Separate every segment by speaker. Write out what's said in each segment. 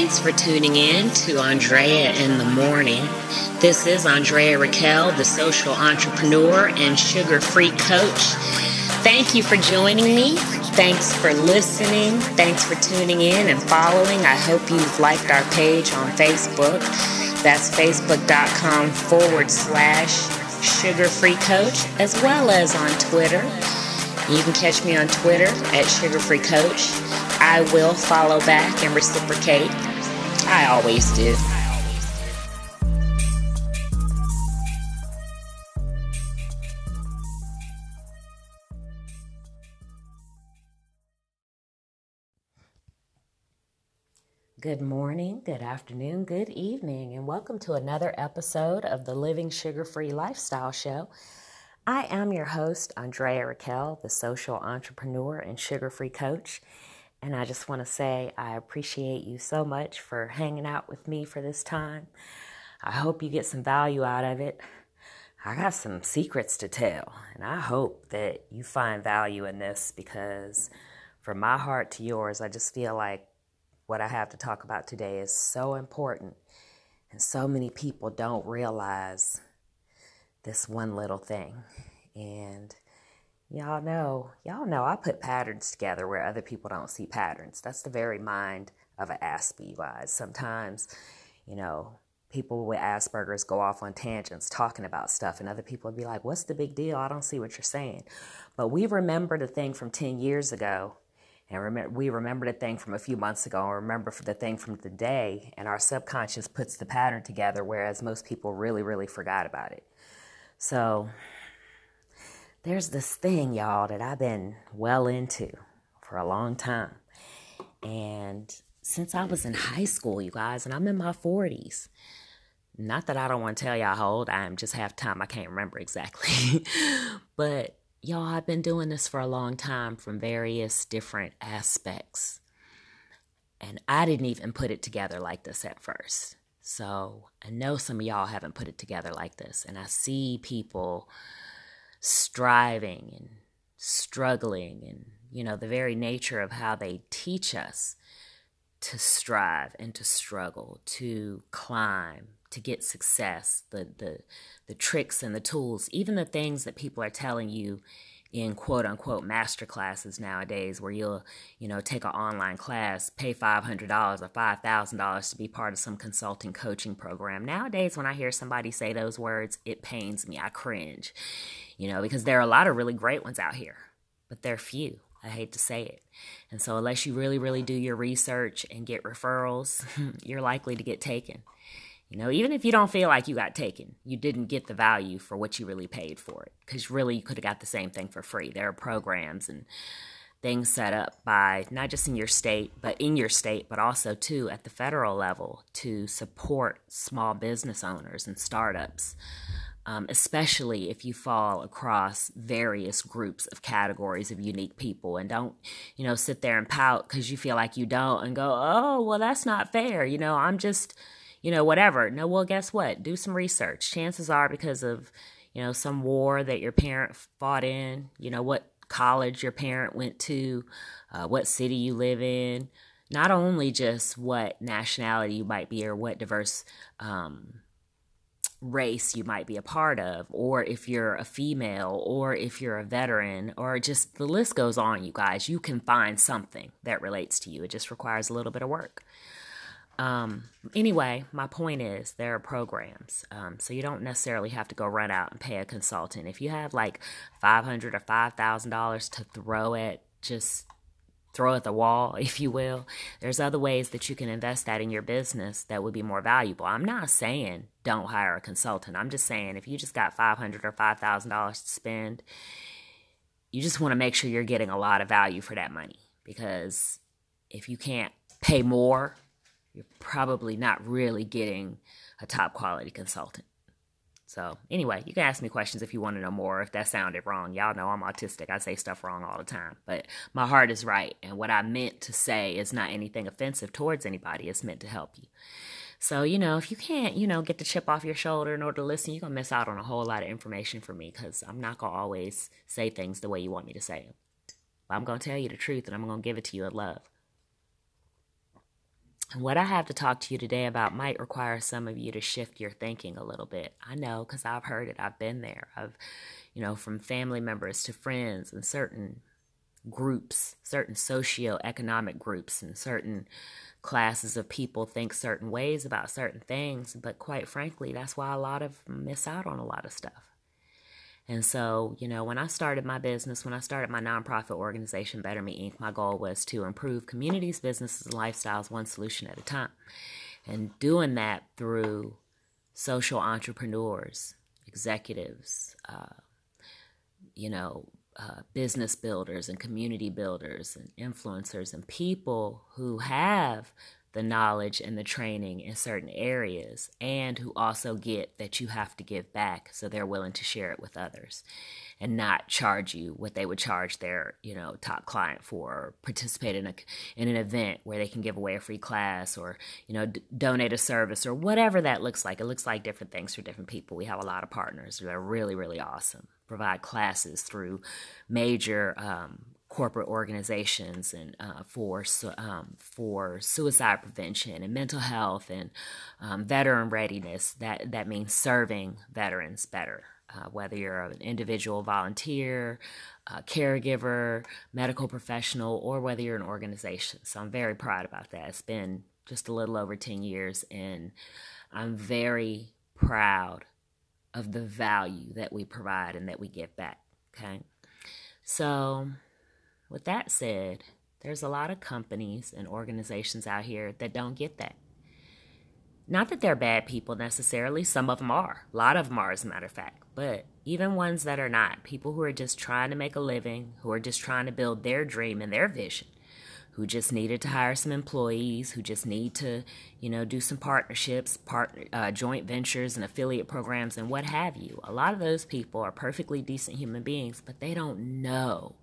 Speaker 1: Thanks for tuning in to Andrea in the Morning. This is Andrea Raquel, the social entrepreneur and sugar free coach. Thank you for joining me. Thanks for listening. Thanks for tuning in and following. I hope you've liked our page on Facebook. That's facebook.com forward slash sugar free coach, as well as on Twitter. You can catch me on Twitter at sugar free coach. I will follow back and reciprocate. I always do. Good morning, good afternoon, good evening, and welcome to another episode of the Living Sugar Free Lifestyle Show. I am your host, Andrea Raquel, the social entrepreneur and sugar free coach. And I just want to say I appreciate you so much for hanging out with me for this time. I hope you get some value out of it. I got some secrets to tell, and I hope that you find value in this because from my heart to yours, I just feel like what I have to talk about today is so important. And so many people don't realize this one little thing. And Y'all know, y'all know I put patterns together where other people don't see patterns. That's the very mind of an Aspie. Sometimes, you know, people with Asperger's go off on tangents talking about stuff, and other people would be like, What's the big deal? I don't see what you're saying. But we remember the thing from 10 years ago, and we remember the thing from a few months ago, and remember the thing from today, and our subconscious puts the pattern together, whereas most people really, really forgot about it. So, there's this thing, y'all, that I've been well into for a long time. And since I was in high school, you guys, and I'm in my 40s. Not that I don't want to tell y'all how old I am, just half time I can't remember exactly. but y'all, I've been doing this for a long time from various different aspects. And I didn't even put it together like this at first. So I know some of y'all haven't put it together like this. And I see people striving and struggling and you know the very nature of how they teach us to strive and to struggle to climb to get success the the the tricks and the tools even the things that people are telling you in quote unquote master classes nowadays where you'll you know take an online class pay $500 or $5000 to be part of some consulting coaching program. Nowadays when i hear somebody say those words it pains me. I cringe you know because there are a lot of really great ones out here but they're few. I hate to say it. And so unless you really really do your research and get referrals you're likely to get taken you know, even if you don't feel like you got taken, you didn't get the value for what you really paid for it. Because really, you could have got the same thing for free. There are programs and things set up by not just in your state, but in your state, but also too at the federal level to support small business owners and startups. Um, especially if you fall across various groups of categories of unique people and don't you know sit there and pout because you feel like you don't and go oh well that's not fair you know i'm just you know, whatever. No, well, guess what? Do some research. Chances are because of, you know, some war that your parent fought in, you know, what college your parent went to, uh, what city you live in, not only just what nationality you might be or what diverse um, race you might be a part of, or if you're a female, or if you're a veteran, or just the list goes on, you guys. You can find something that relates to you. It just requires a little bit of work. Um, anyway, my point is there are programs, um, so you don't necessarily have to go run out and pay a consultant. If you have like five hundred or five thousand dollars to throw at just throw at the wall, if you will, there's other ways that you can invest that in your business that would be more valuable. I'm not saying don't hire a consultant. I'm just saying if you just got five hundred or five thousand dollars to spend, you just want to make sure you're getting a lot of value for that money because if you can't pay more you're probably not really getting a top quality consultant. So, anyway, you can ask me questions if you want to know more. If that sounded wrong, y'all know I'm autistic. I say stuff wrong all the time. But my heart is right. And what I meant to say is not anything offensive towards anybody, it's meant to help you. So, you know, if you can't, you know, get the chip off your shoulder in order to listen, you're going to miss out on a whole lot of information from me because I'm not going to always say things the way you want me to say them. But I'm going to tell you the truth and I'm going to give it to you in love. What I have to talk to you today about might require some of you to shift your thinking a little bit. I know because I've heard it, I've been there. I've, you know, from family members to friends and certain groups, certain socio-economic groups, and certain classes of people think certain ways about certain things. But quite frankly, that's why a lot of miss out on a lot of stuff. And so, you know, when I started my business, when I started my nonprofit organization, Better Me Inc., my goal was to improve communities, businesses, and lifestyles one solution at a time. And doing that through social entrepreneurs, executives, uh, you know, uh, business builders and community builders and influencers and people who have the knowledge and the training in certain areas and who also get that you have to give back so they're willing to share it with others and not charge you what they would charge their you know top client for or participate in a in an event where they can give away a free class or you know d- donate a service or whatever that looks like. It looks like different things for different people. We have a lot of partners that are really really awesome provide classes through major um, corporate organizations and uh, for um, for suicide prevention and mental health and um, veteran readiness. That that means serving veterans better. Uh, whether you're an individual volunteer, caregiver, medical professional, or whether you're an organization. So I'm very proud about that. It's been just a little over 10 years, and I'm very proud of the value that we provide and that we give back. Okay. So with that said, there's a lot of companies and organizations out here that don't get that. Not that they're bad people necessarily, some of them are. A lot of them are, as a matter of fact. But even ones that are not, people who are just trying to make a living, who are just trying to build their dream and their vision, who just needed to hire some employees, who just need to, you know, do some partnerships, partner, uh, joint ventures, and affiliate programs, and what have you. A lot of those people are perfectly decent human beings, but they don't know.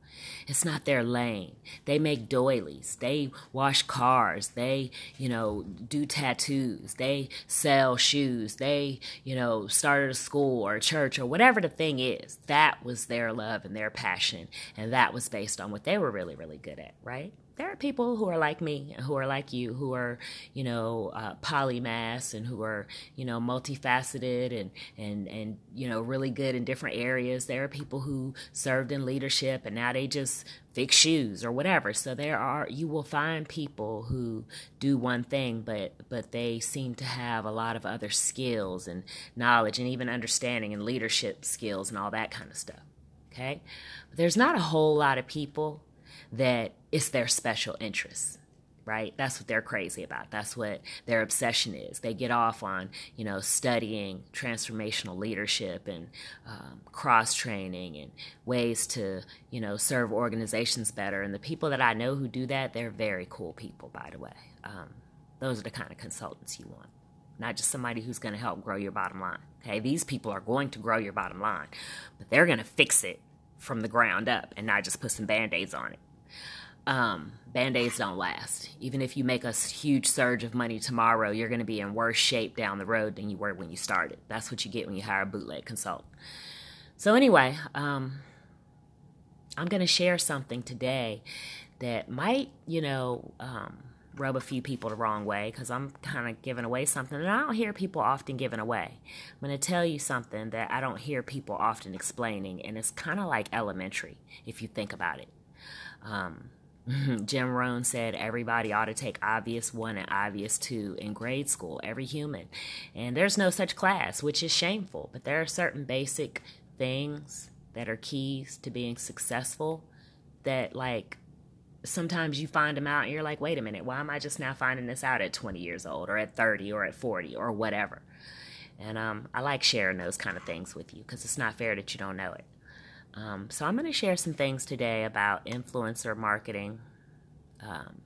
Speaker 1: It's not their lane. They make doilies. They wash cars. They, you know, do tattoos. They sell shoes. They, you know, started a school or a church or whatever the thing is. That was their love and their passion. And that was based on what they were really, really good at, right? There are people who are like me, who are like you, who are, you know, uh, polymaths and who are, you know, multifaceted and, and, and, you know, really good in different areas. There are people who served in leadership and now they just fix shoes or whatever. So there are, you will find people who do one thing, but, but they seem to have a lot of other skills and knowledge and even understanding and leadership skills and all that kind of stuff. Okay. But there's not a whole lot of people that it's their special interest right? That's what they're crazy about. That's what their obsession is. They get off on, you know, studying transformational leadership and um, cross training and ways to, you know, serve organizations better. And the people that I know who do that, they're very cool people, by the way. Um, those are the kind of consultants you want, not just somebody who's going to help grow your bottom line. Okay, these people are going to grow your bottom line, but they're going to fix it from the ground up and not just put some band aids on it um, band-aids don't last. Even if you make a huge surge of money tomorrow you're going to be in worse shape down the road than you were when you started. That's what you get when you hire a bootleg consultant. So anyway um, i'm going to share something today that might you know um, rub a few people the wrong way because i'm kind of giving away something that i don't hear people often giving away. I'm going to tell you something that i don't hear people often explaining and it's kind of like elementary if you think about it. Um, Jim Rohn said everybody ought to take obvious one and obvious two in grade school, every human. And there's no such class, which is shameful, but there are certain basic things that are keys to being successful that, like, sometimes you find them out and you're like, wait a minute, why am I just now finding this out at 20 years old or at 30 or at 40 or whatever? And um, I like sharing those kind of things with you because it's not fair that you don't know it. Um, so I'm going to share some things today about influencer marketing, um,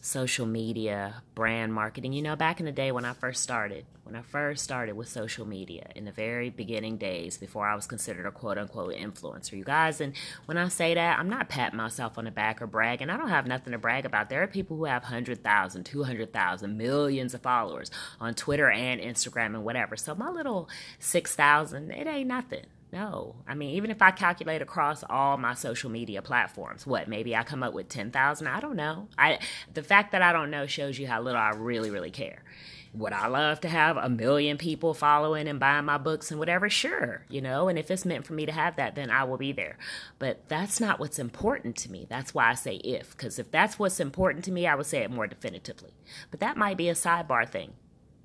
Speaker 1: social media, brand marketing. You know, back in the day when I first started, when I first started with social media in the very beginning days before I was considered a quote unquote influencer, you guys. And when I say that, I'm not patting myself on the back or bragging. I don't have nothing to brag about. There are people who have 100,000, 200,000, millions of followers on Twitter and Instagram and whatever. So my little 6,000, it ain't nothing No. I mean, even if I calculate across all my social media platforms, what, maybe I come up with 10,000? I don't know. I the fact that I don't know shows you how little I really really care. Would I love to have a million people following and buying my books and whatever? Sure, you know, and if it's meant for me to have that, then I will be there. But that's not what's important to me. That's why I say if, because if that's what's important to me, I would say it more definitively. But that might be a sidebar thing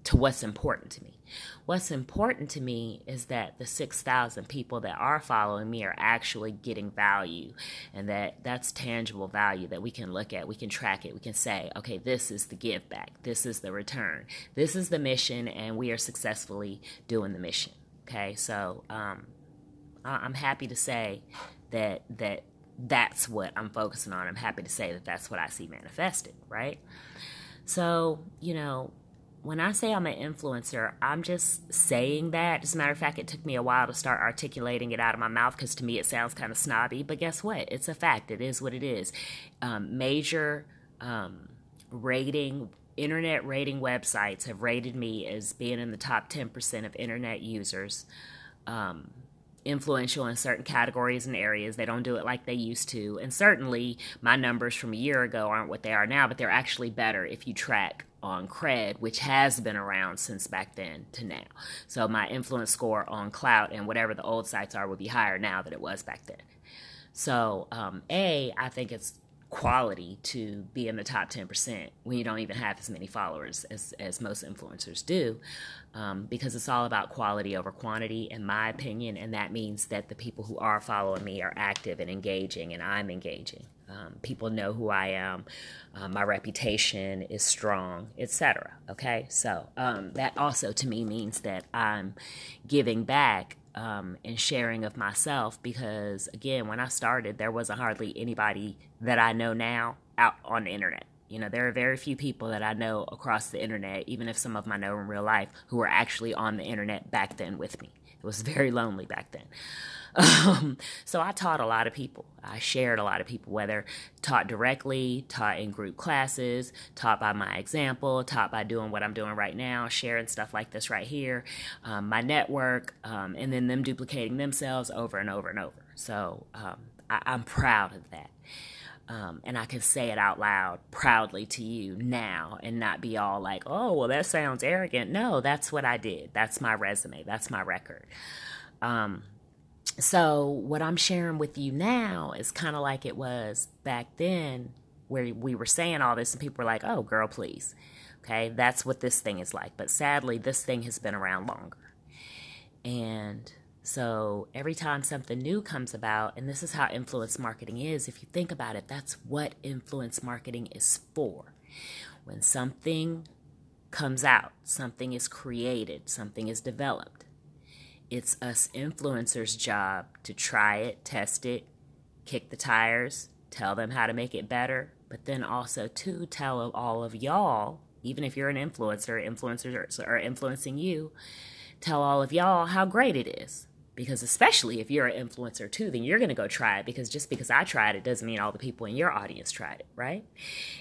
Speaker 1: to what's important to me. What's important to me is that the 6,000 people that are following me are actually getting value and that that's tangible value that we can look at, we can track it, we can say, okay, this is the give back, this is the return, this is the mission, and we are successfully doing the mission. Okay, so um, I'm happy to say that that that's what I'm focusing on. I'm happy to say that that's what I see manifested, right? So, you know, when I say I'm an influencer, I'm just saying that. As a matter of fact, it took me a while to start articulating it out of my mouth because to me it sounds kind of snobby. But guess what? It's a fact. It is what it is. Um, major um, rating, internet rating websites have rated me as being in the top 10% of internet users. Um, influential in certain categories and areas. They don't do it like they used to. And certainly my numbers from a year ago aren't what they are now, but they're actually better if you track on Kred which has been around since back then to now so my influence score on Klout and whatever the old sites are would be higher now than it was back then so um, a i think it's quality to be in the top 10% when you don't even have as many followers as, as most influencers do um, because it's all about quality over quantity in my opinion and that means that the people who are following me are active and engaging and i'm engaging um, people know who I am. Uh, my reputation is strong, etc. Okay, so um, that also to me means that I'm giving back um, and sharing of myself because again, when I started, there wasn't hardly anybody that I know now out on the internet. You know, there are very few people that I know across the internet, even if some of them I know in real life, who were actually on the internet back then with me. It was very lonely back then. Um, so I taught a lot of people. I shared a lot of people, whether taught directly, taught in group classes, taught by my example, taught by doing what I'm doing right now, sharing stuff like this right here, um, my network, um, and then them duplicating themselves over and over and over. So um, I, am proud of that. Um, and I can say it out loud proudly to you now and not be all like, oh, well, that sounds arrogant. No, that's what I did. That's my resume. That's my record. Um, so, what I'm sharing with you now is kind of like it was back then, where we were saying all this, and people were like, oh, girl, please. Okay, that's what this thing is like. But sadly, this thing has been around longer. And so, every time something new comes about, and this is how influence marketing is, if you think about it, that's what influence marketing is for. When something comes out, something is created, something is developed it's us influencers' job to try it, test it, kick the tires, tell them how to make it better, but then also to tell all of y'all, even if you're an influencer, influencers are influencing you, tell all of y'all how great it is. Because especially if you're an influencer too, then you're going to go try it because just because I tried it doesn't mean all the people in your audience tried it, right?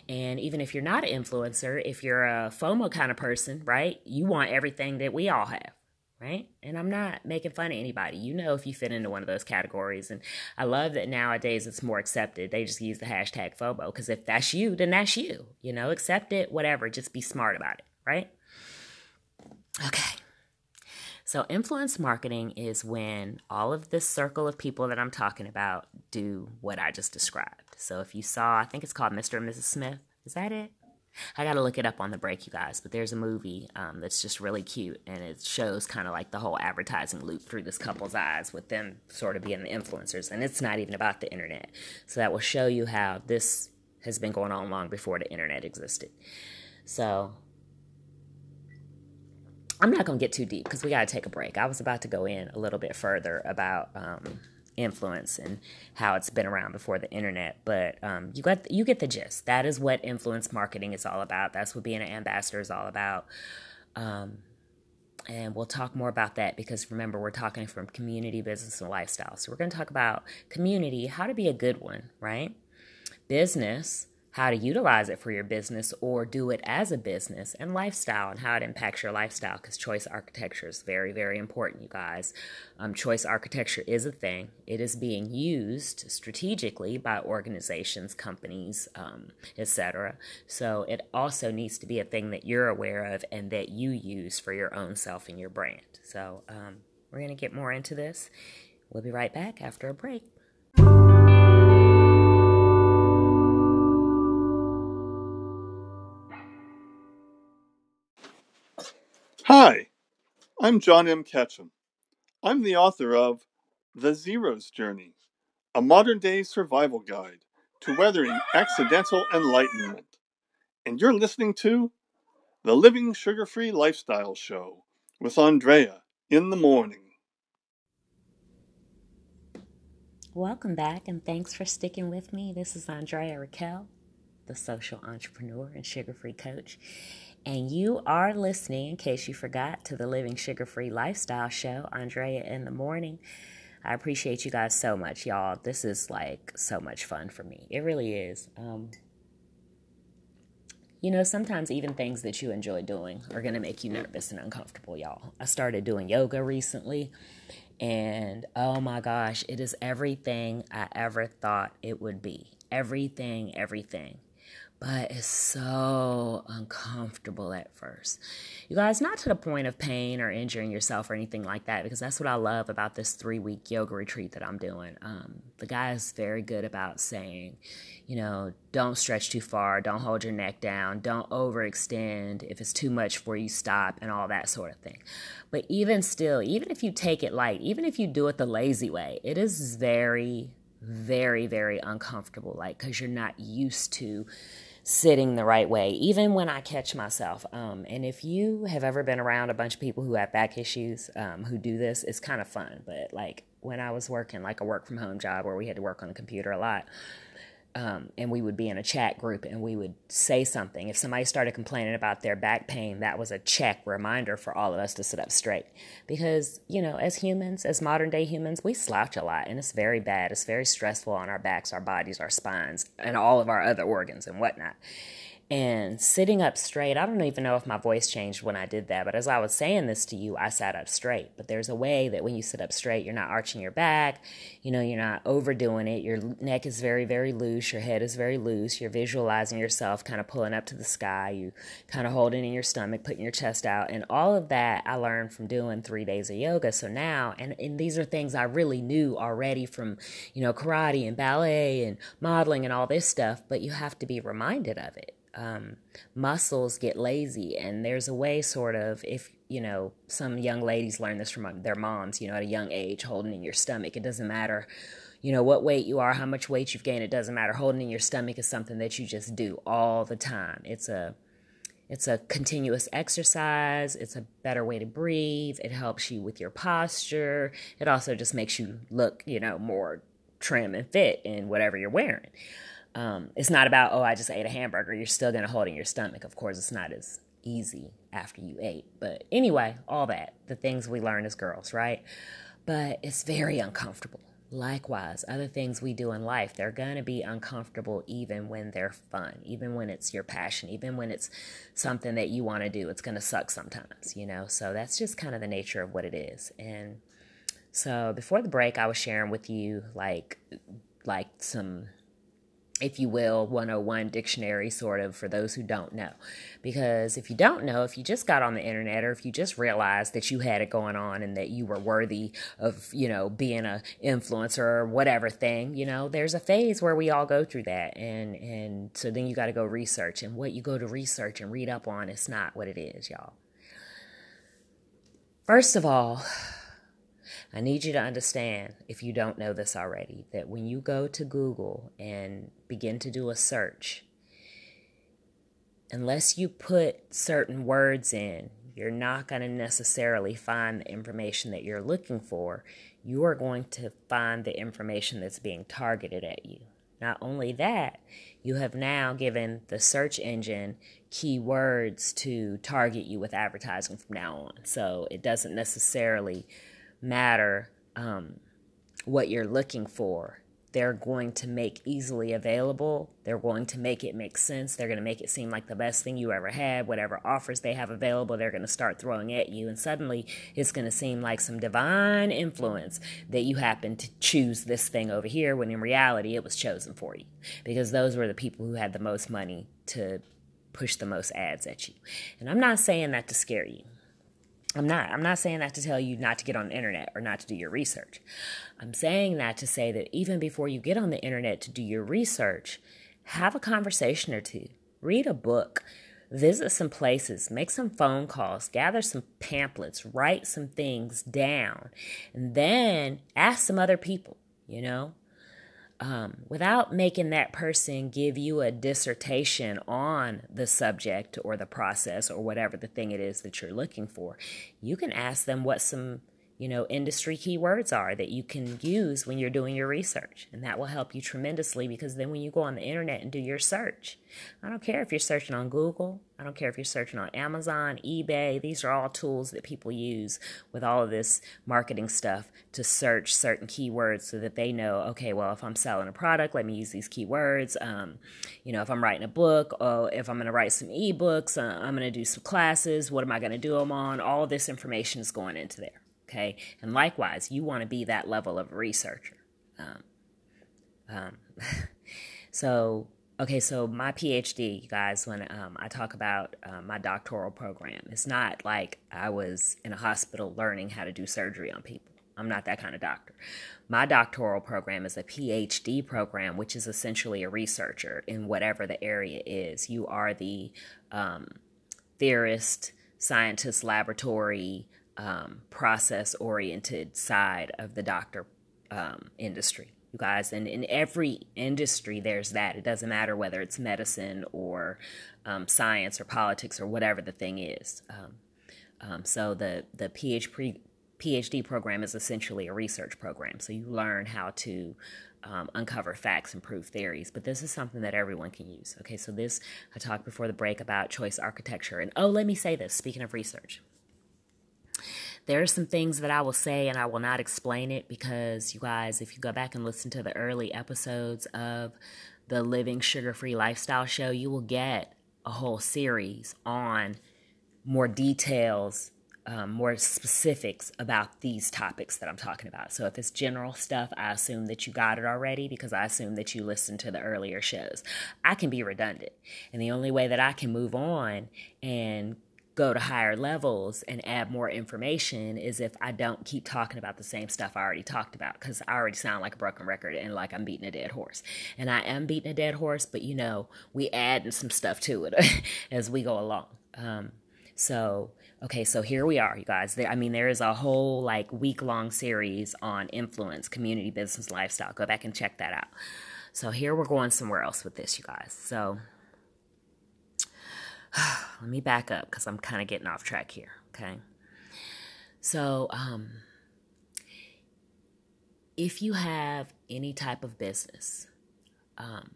Speaker 1: And even if you're not an influencer, if you're a FOMO kind of person, right, you want everything that we all have right? And I'm not making fun of anybody. You know if you fit into one of those categories. And I love that nowadays it's more accepted. They just use the hashtag FOMO because if that's you, then that's you. You know, accept it, whatever. Just be smart about it, right? Okay. So, influence marketing is when all of this circle of people that I'm talking about do what I just described. So, if you saw, I think it's called Mr. and Mrs. Smith. Is that it? I got to look it up on the break, you guys. But there's a movie um, that's just really cute, and it shows kind of like the whole advertising loop through this couple's eyes, with them sort of being the influencers. And it's not even about the internet. So that will show you how this has been going on long before the internet existed. So I'm not going to get too deep because we got to take a break. I was about to go in a little bit further about. Um, influence and how it's been around before the internet. But um, you got you get the gist. That is what influence marketing is all about. That's what being an ambassador is all about. Um, and we'll talk more about that because remember we're talking from community, business, and lifestyle. So we're going to talk about community, how to be a good one, right? Business, how to utilize it for your business or do it as a business and lifestyle and how it impacts your lifestyle because choice architecture is very, very important, you guys. Um, choice architecture is a thing, it is being used strategically by organizations, companies, um, etc. So it also needs to be a thing that you're aware of and that you use for your own self and your brand. So um, we're going to get more into this. We'll be right back after a break.
Speaker 2: Hi, I'm John M. Ketchum. I'm the author of The Zero's Journey, a modern day survival guide to weathering accidental enlightenment. And you're listening to The Living Sugar Free Lifestyle Show with Andrea in the morning.
Speaker 1: Welcome back, and thanks for sticking with me. This is Andrea Raquel, the social entrepreneur and sugar free coach and you are listening, in case you forgot, to the Living Sugar Free Lifestyle Show, Andrea in the Morning. I appreciate you guys so much, y'all. This is like so much fun for me. It really is. Um, you know, sometimes even things that you enjoy doing are going to make you nervous and uncomfortable, y'all. I started doing yoga recently, and oh my gosh, it is everything I ever thought it would be. Everything, everything but it's so uncomfortable at first. You guys, not to the point of pain or injuring yourself or anything like that, because that's what I love about this three week yoga retreat that I'm doing. Um, the guy is very good about saying, you know, don't stretch too far, don't hold your neck down, don't overextend. If it's too much for you, stop, and all that sort of thing. But even still, even if you take it light, even if you do it the lazy way, it is very, very, very uncomfortable, like, because you're not used to sitting the right way, even when I catch myself. Um, and if you have ever been around a bunch of people who have back issues um, who do this, it's kind of fun. But like when I was working like a work from home job where we had to work on the computer a lot, um, and we would be in a chat group and we would say something. If somebody started complaining about their back pain, that was a check reminder for all of us to sit up straight. Because, you know, as humans, as modern day humans, we slouch a lot and it's very bad. It's very stressful on our backs, our bodies, our spines, and all of our other organs and whatnot and sitting up straight. I don't even know if my voice changed when I did that, but as I was saying this to you, I sat up straight. But there's a way that when you sit up straight, you're not arching your back, you know, you're not overdoing it. Your neck is very, very loose, your head is very loose. You're visualizing yourself kind of pulling up to the sky, you kind of holding in your stomach, putting your chest out. And all of that I learned from doing three days of yoga. So now, and, and these are things I really knew already from, you know, karate and ballet and modeling and all this stuff, but you have to be reminded of it um, muscles get lazy. And there's a way sort of if you know some young ladies learn this from their moms you know at a young age holding in your stomach it doesn't matter you know what weight you are how much weight you've gained it doesn't matter. Holding in your stomach is something that you just do all the time. It's a it's a continuous exercise. It's a better way to breathe. It helps you with your posture. It also just makes you look you know more trim and fit in whatever you're wearing um, it's not about, oh, I just ate a hamburger. You're still going to hold in your stomach. Of course, it's not as easy after you ate. But anyway, all that, the things we learn as girls, right? But it's very uncomfortable. Likewise, other things we do in life, they're going to be uncomfortable even when they're fun, even when it's your passion, even when it's something that you want to do. It's going to suck sometimes, you know? So that's just kind of the nature of what it is. And so before the break, I was sharing with you like like some if you will, 101 dictionary, sort of, for those who don't know. Because if you don't know, if you just got on the internet or if you just realized that you had it going on and that you were worthy of, you know, being a influencer or whatever thing, you know, there's a phase where we all go through that. And, and so then you got to go research. And what you go to research and read up on is not what it is, y'all. First of all, I need you to understand, if you don't know this already, that when you go to Google and begin to do a search, unless you put certain words in, you're not going to necessarily find the information that you're looking for. You are going to find the information that's being targeted at you. Not only that, you have now given the search engine keywords to target you with advertising from now on. So it doesn't necessarily matter um, what you're looking for they're going to make easily available. They're going to make it make sense. They're going to make it seem like the best thing you ever had. Whatever offers they have available, they're going to start throwing at you. And suddenly it's going to seem like some divine influence that you happen to choose this thing over here when in reality it was chosen for you. Because those were the people who had the most money to push the most ads at you. And I'm not saying that to scare you. I'm not. I'm not saying that to tell you not to get on the internet or not to do your research. I'm saying that to say that even before you get on the internet to do your research, have a conversation or two, read a book, visit some places, make some phone calls, gather some pamphlets, write some things down, and then ask some other people, you know? Um, without making that person give you a dissertation on the subject or the process or whatever the thing it is that you're looking for, you can ask them what some you know, industry keywords are that you can use when you're doing your research. And that will help you tremendously because then when you go on the internet and do your search, I don't care if you're searching on Google, I don't care if you're searching on Amazon, eBay, these are all tools that people use with all of this marketing stuff to search certain keywords so that they know, okay, well, if I'm selling a product, let me use these keywords. Um, you know, if I'm writing a book or if I'm going to write some ebooks, uh, I'm going to do some classes, what am I going to do them on? All this information is going into there. Okay. And likewise, you want to be that level of researcher. Um, um, so, okay, so my PhD, you guys, when um, I talk about uh, my doctoral program, it's not like I was in a hospital learning how to do surgery on people. I'm not that kind of doctor. My doctoral program is a PhD program, which is essentially a researcher in whatever the area is. You are the um, theorist, scientist, laboratory, um, process oriented side of the doctor um, industry. You guys and in every industry there's that. It doesn't matter whether it's medicine or um, science or politics or whatever the thing is. Um, um, so the the PhD, PhD program is essentially a research program. So you learn how to um, uncover facts and prove theories. But this is something that everyone can use. Okay so this i talked before the break about choice architecture. And oh let me say this speaking of research there are some things that I will say and I will not explain it because you guys, if you go back and listen to the early episodes of the Living Sugar Free Lifestyle Show, you will get a whole series on more details, um, more specifics about these topics that I'm talking about. So if it's general stuff, I assume that you got it already because I assume that you listened to the earlier shows. I can be redundant. And the only way that I can move on and go to higher levels and add more information is if I don't keep talking about the same stuff I already talked about because I already sound like a broken record and like I'm beating a dead horse. And I am beating a dead horse, but you know, we add some stuff to it as we go along. Um, so, okay, so here we are, you guys. There, I mean, there is a whole like week long series on influence, community, business, lifestyle. Go back and check that out. So, here we're going somewhere else with this, you guys. So, let me back up because I'm kind of getting off track here. Okay. So, um, if you have any type of business, um,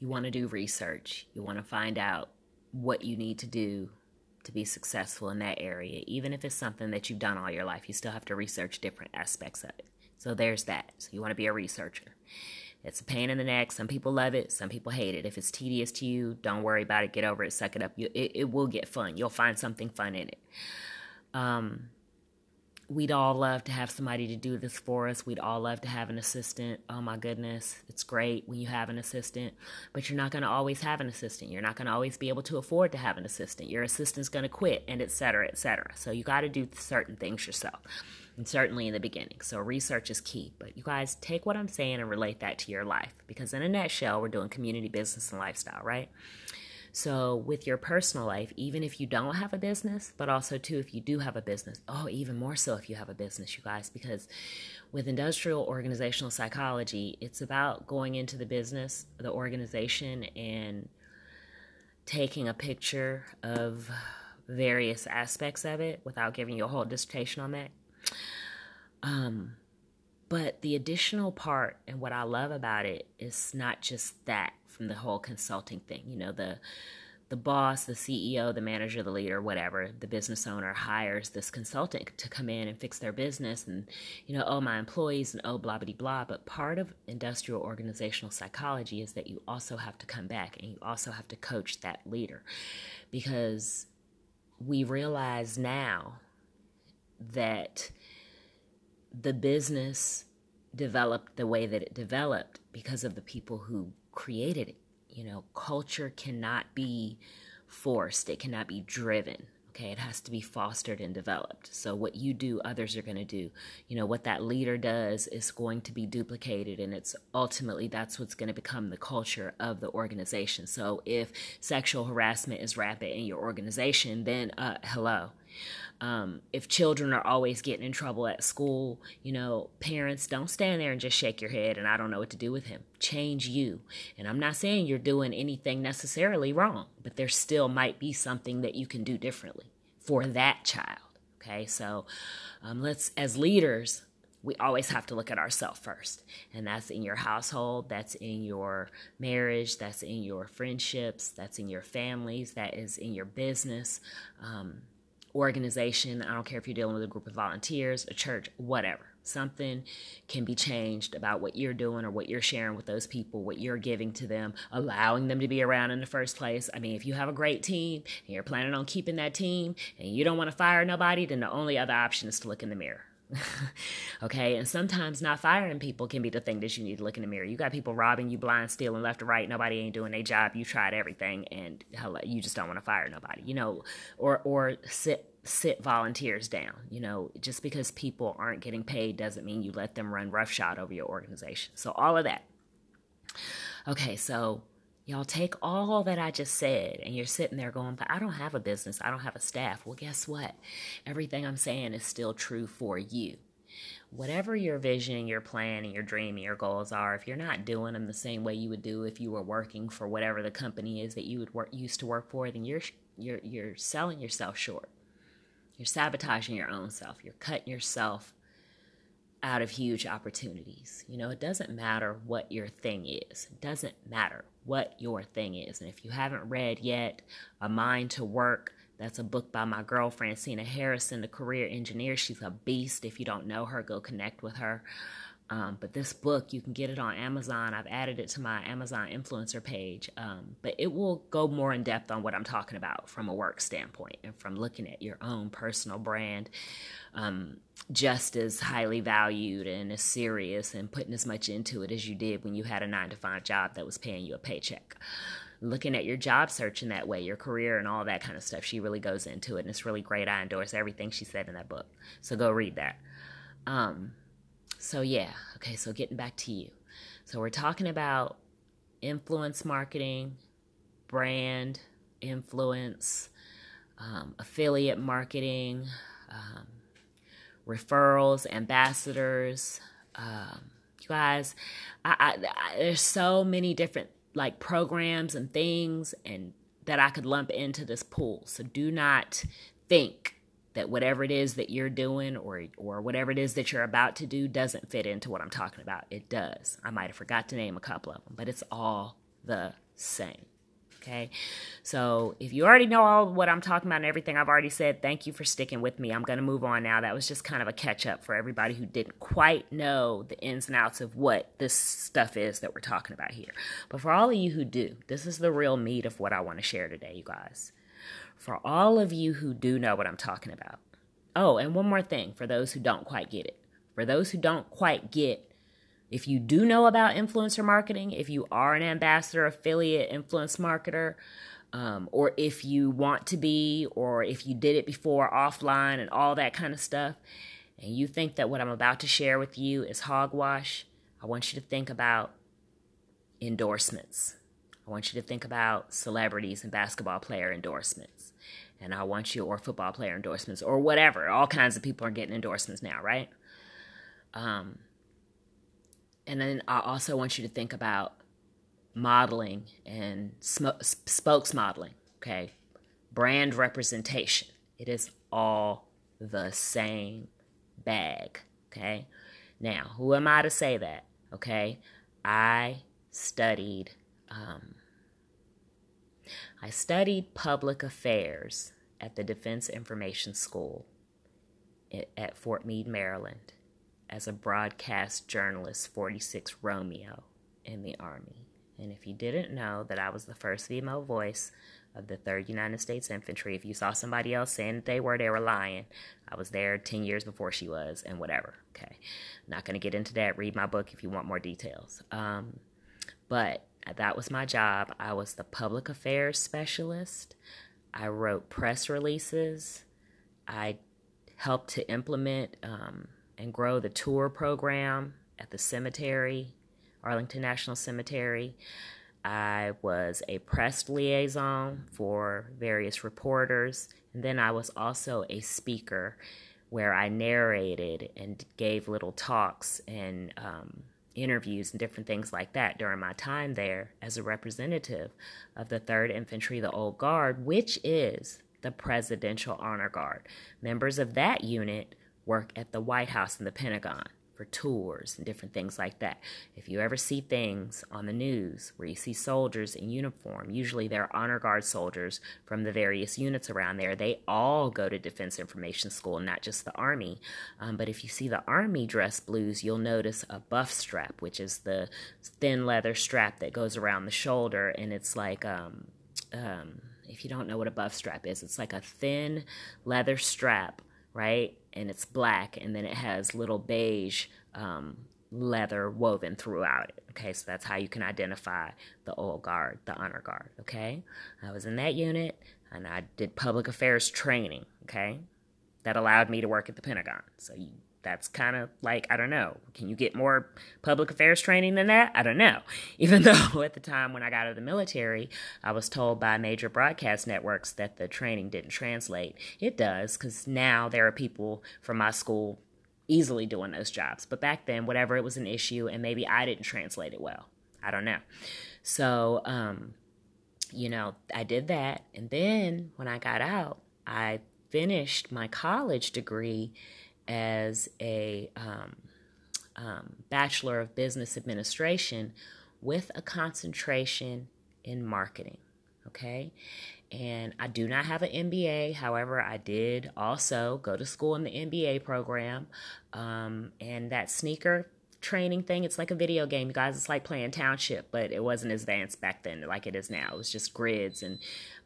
Speaker 1: you want to do research, you want to find out what you need to do to be successful in that area, even if it's something that you've done all your life, you still have to research different aspects of it. So, there's that. So, you want to be a researcher. It's a pain in the neck. Some people love it, some people hate it. If it's tedious to you, don't worry about it. Get over it, suck it up. You, it, it will get fun. You'll find something fun in it. Um, we'd all love to have somebody to do this for us. We'd all love to have an assistant. Oh my goodness, it's great when you have an assistant, but you're not going to always have an assistant. You're not going to always be able to afford to have an assistant. Your assistant's going to quit, and et cetera, et cetera. So you got to do certain things yourself and certainly in the beginning. So, research is key. But you guys take what I'm saying and relate that to your life because, in a nutshell, we're doing community, business, and lifestyle, right? So, with your personal life, even if you don't have a business, but also, too, if you do have a business, oh, even more so if you have a business, you guys, because with industrial organizational psychology, it's about going into the business, the organization, and taking a picture of various aspects of it without giving you a whole dissertation on that um, but the additional part and what I love about it is not just that from the whole consulting thing, you know, the the boss, the CEO, the manager, the leader, whatever, the business owner hires this consultant to come in and fix their business and, you know, oh, my employees and oh, blah, blah, blah. But part of industrial organizational psychology is that you also have to come back and you also have to coach that leader because we realize now that the business developed the way that it developed because of the people who created it you know, culture cannot be forced, it cannot be driven. Okay, it has to be fostered and developed. So, what you do, others are going to do. You know, what that leader does is going to be duplicated, and it's ultimately that's what's going to become the culture of the organization. So, if sexual harassment is rampant in your organization, then uh, hello. Um, if children are always getting in trouble at school, you know, parents don't stand there and just shake your head and I don't know what to do with him. Change you. And I'm not saying you're doing anything necessarily wrong, but there still might be something that you can do differently for that child. Okay, so um, let's, as leaders, we always have to look at ourselves first. And that's in your household, that's in your marriage, that's in your friendships, that's in your families, that is in your business. Um, organization, I don't care if you're dealing with a group of volunteers, a church, whatever. Something can be changed about what you're doing or what you're sharing with those people, what you're giving to them, allowing them to be around in the first place. I mean, if you have a great team and you're planning on keeping that team and you don't want to fire nobody, then the only other option is to look in the mirror. okay, and sometimes not firing people can be the thing that you need to look in the mirror. You got people robbing you, blind, stealing left or right. Nobody ain't doing their job. You tried everything, and you just don't want to fire nobody. You know, or or sit sit volunteers down. You know, just because people aren't getting paid doesn't mean you let them run roughshod over your organization. So all of that. Okay, so Y'all take all that I just said and you're sitting there going, but I don't have a business. I don't have a staff. Well, guess what? Everything I'm saying is still true for you. Whatever your vision, your plan, and your dream and your goals are, if you're not doing them the same way you would do if you were working for whatever the company is that you would work used to work for, then you're you're you're selling yourself short. You're sabotaging your own self. You're cutting yourself out of huge opportunities. You know, it doesn't matter what your thing is. It doesn't matter what your thing is. And if you haven't read yet A Mind to Work, that's a book by my girlfriend, Sina Harrison, the career engineer. She's a beast. If you don't know her, go connect with her. Um, but this book, you can get it on Amazon. I've added it to my Amazon influencer page. Um, but it will go more in depth on what I'm talking about from a work standpoint and from looking at your own personal brand um, just as highly valued and as serious and putting as much into it as you did when you had a nine to five job that was paying you a paycheck. Looking at your job search in that way, your career, and all that kind of stuff. She really goes into it, and it's really great. I endorse everything she said in that book. So go read that. Um, so, yeah, okay, so getting back to you. So, we're talking about influence marketing, brand influence, um, affiliate marketing, um, referrals, ambassadors. Um, you guys, I, I, I, there's so many different like programs and things and that I could lump into this pool. So do not think that whatever it is that you're doing or or whatever it is that you're about to do doesn't fit into what I'm talking about. It does. I might have forgot to name a couple of them, but it's all the same. Okay. So if you already know all what I'm talking about and everything I've already said, thank you for sticking with me. I'm going to move on now. That was just kind of a catch up for everybody who didn't quite know the ins and outs of what this stuff is that we're talking about here. But for all of you who do, this is the real meat of what I want to share today, you guys. For all of you who do know what I'm talking about. Oh, and one more thing for those who don't quite get it. For those who don't quite get if you do know about influencer marketing, if you are an ambassador, affiliate, influence marketer, um, or if you want to be, or if you did it before offline and all that kind of stuff, and you think that what I'm about to share with you is hogwash, I want you to think about endorsements. I want you to think about celebrities and basketball player endorsements. And I want you, or football player endorsements, or whatever. All kinds of people are getting endorsements now, right? Um, and then I also want you to think about modeling and sm- spokes modeling, okay? Brand representation. It is all the same bag, okay? Now, who am I to say that, okay? I studied, um, I studied public affairs at the Defense Information School at Fort Meade, Maryland, as a broadcast journalist 46 Romeo in the Army. And if you didn't know that I was the first female voice of the 3rd United States Infantry, if you saw somebody else saying that they were, they were lying. I was there 10 years before she was, and whatever. Okay. Not going to get into that. Read my book if you want more details. Um, but that was my job. I was the public affairs specialist. I wrote press releases. I helped to implement um, and grow the tour program at the cemetery, Arlington National Cemetery. I was a press liaison for various reporters. And then I was also a speaker where I narrated and gave little talks and um, interviews and different things like that during my time there as a representative of the 3rd Infantry, the Old Guard, which is the Presidential Honor Guard. Members of that unit work at the White House and the Pentagon for tours and different things like that. If you ever see things on the news where you see soldiers in uniform, usually they're honor guard soldiers from the various units around there. They all go to Defense Information School, not just the Army. Um, but if you see the Army dress blues, you'll notice a buff strap, which is the thin leather strap that goes around the shoulder, and it's like um, um, if you don't know what a buff strap is, it's like a thin leather strap right? And it's black, and then it has little beige um, leather woven throughout it. Okay, so that's how you can identify the old guard, the honor guard. Okay, I was in that unit and I did public affairs training. Okay, that allowed me to work at the Pentagon. So you that's kind of like I don't know. Can you get more public affairs training than that? I don't know. Even though at the time when I got out of the military, I was told by major broadcast networks that the training didn't translate. It does cuz now there are people from my school easily doing those jobs. But back then, whatever it was an issue and maybe I didn't translate it well. I don't know. So, um you know, I did that and then when I got out, I finished my college degree as a um, um, Bachelor of Business Administration with a concentration in marketing. Okay. And I do not have an MBA. However, I did also go to school in the MBA program. Um, and that sneaker training thing, it's like a video game, you guys. It's like playing Township, but it wasn't as advanced back then like it is now. It was just grids and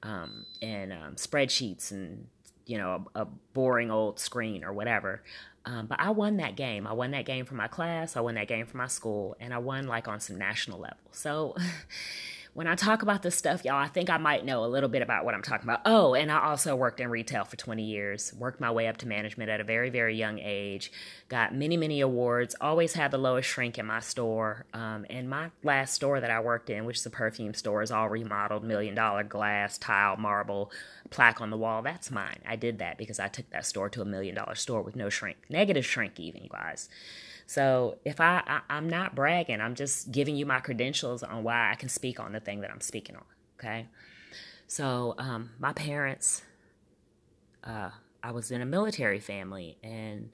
Speaker 1: um, and um, spreadsheets and you know, a, a boring old screen or whatever. Um, but I won that game. I won that game for my class. I won that game for my school, and I won like on some national level. So when I talk about this stuff, y'all, I think I might know a little bit about what I'm talking about. Oh, and I also worked in retail for 20 years, worked my way up to management at a very, very young age, got many, many awards, always had the lowest shrink in my store. Um, and my last store that I worked in, which is a perfume store, is all remodeled, million dollar glass, tile, marble, plaque on the wall. That's mine. I did that because I took that store to a million dollar store with no shrink, negative shrink, even, guys. So if I, I am not bragging, I'm just giving you my credentials on why I can speak on the thing that I'm speaking on. Okay. So um, my parents, uh, I was in a military family, and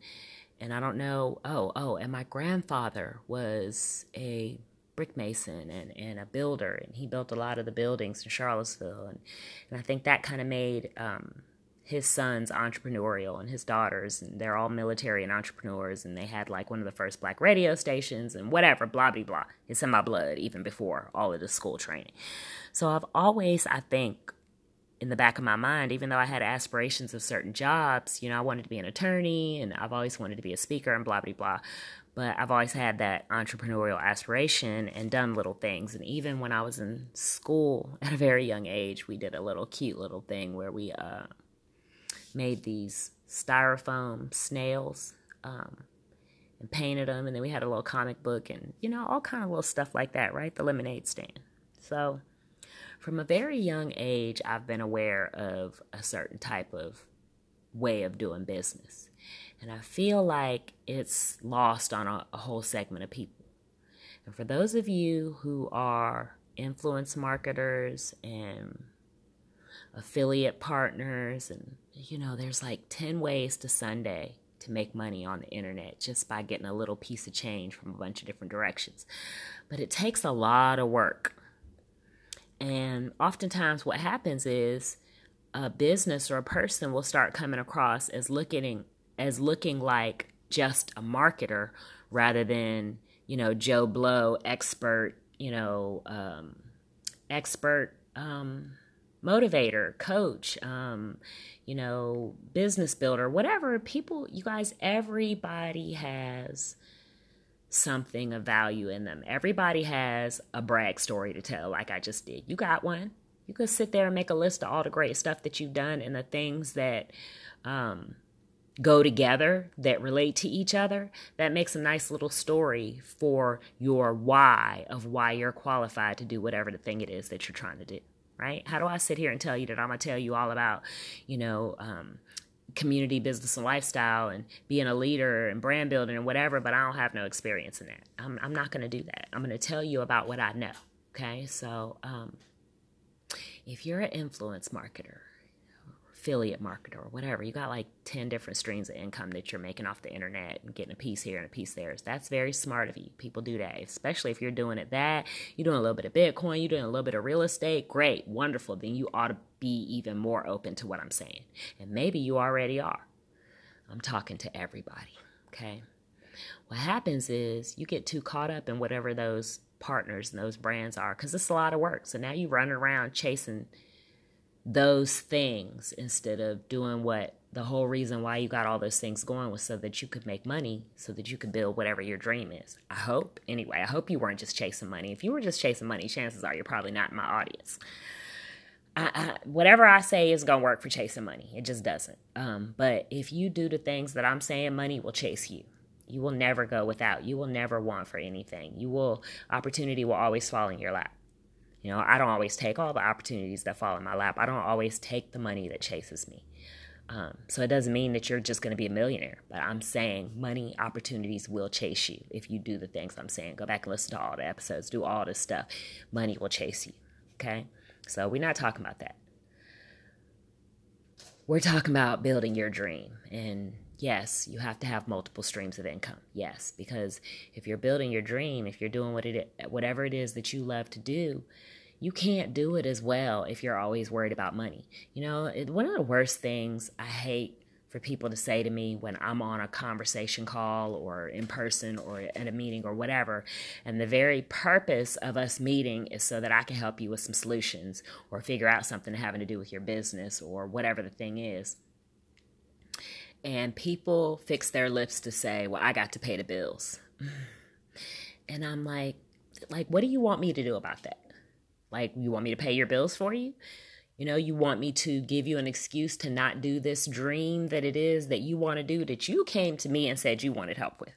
Speaker 1: and I don't know. Oh, oh, and my grandfather was a brick mason and, and a builder, and he built a lot of the buildings in Charlottesville, and and I think that kind of made um, his son's entrepreneurial and his daughters and they're all military and entrepreneurs and they had like one of the first black radio stations and whatever blah blah blah. It's in my blood even before all of the school training. So i've always i think in the back of my mind even though i had aspirations of certain jobs you know i wanted to be an attorney and i've always wanted to be a speaker and blah blah blah. But I've always had that entrepreneurial aspiration and done little things. And even when I was in school at a very young age, we did a little cute little thing where we uh, made these styrofoam snails um, and painted them. And then we had a little comic book and, you know, all kind of little stuff like that, right? The lemonade stand. So from a very young age, I've been aware of a certain type of way of doing business. And I feel like it's lost on a, a whole segment of people. And for those of you who are influence marketers and affiliate partners and you know there's like 10 ways to sunday to make money on the internet just by getting a little piece of change from a bunch of different directions. But it takes a lot of work. And oftentimes, what happens is a business or a person will start coming across as looking as looking like just a marketer rather than you know Joe Blow expert you know um, expert um, motivator coach um, you know business builder whatever people you guys everybody has something of value in them. Everybody has a brag story to tell like i just did. You got one. You could sit there and make a list of all the great stuff that you've done and the things that um, go together that relate to each other, that makes a nice little story for your why of why you're qualified to do whatever the thing it is that you're trying to do. Right? How do I sit here and tell you that I'm gonna tell you all about, you know, um, community business and lifestyle and being a leader and brand building and whatever, but I don't have no experience in that. I'm, I'm not gonna do that. I'm gonna tell you about what I know. Okay, so um, if you're an influence marketer affiliate marketer or whatever. You got like 10 different streams of income that you're making off the internet and getting a piece here and a piece there. That's very smart of you. People do that, especially if you're doing it that. You're doing a little bit of Bitcoin, you're doing a little bit of real estate. Great, wonderful. Then you ought to be even more open to what I'm saying. And maybe you already are. I'm talking to everybody, okay? What happens is you get too caught up in whatever those partners and those brands are because it's a lot of work. So now you run around chasing those things instead of doing what the whole reason why you got all those things going was so that you could make money, so that you could build whatever your dream is. I hope. Anyway, I hope you weren't just chasing money. If you were just chasing money, chances are you're probably not my audience. I, I, whatever I say is gonna work for chasing money. It just doesn't. Um, but if you do the things that I'm saying, money will chase you. You will never go without. You will never want for anything. You will opportunity will always fall in your lap. You know, I don't always take all the opportunities that fall in my lap. I don't always take the money that chases me. Um, so it doesn't mean that you're just going to be a millionaire, but I'm saying money opportunities will chase you if you do the things I'm saying. Go back and listen to all the episodes, do all this stuff. Money will chase you. Okay? So we're not talking about that. We're talking about building your dream. And yes, you have to have multiple streams of income. Yes, because if you're building your dream, if you're doing what it whatever it is that you love to do, you can't do it as well if you're always worried about money. You know, it, one of the worst things I hate for people to say to me when I'm on a conversation call or in person or at a meeting or whatever, and the very purpose of us meeting is so that I can help you with some solutions or figure out something having to do with your business or whatever the thing is. And people fix their lips to say, Well, I got to pay the bills. And I'm like, like, what do you want me to do about that? Like, you want me to pay your bills for you? You know, you want me to give you an excuse to not do this dream that it is that you want to do that you came to me and said you wanted help with.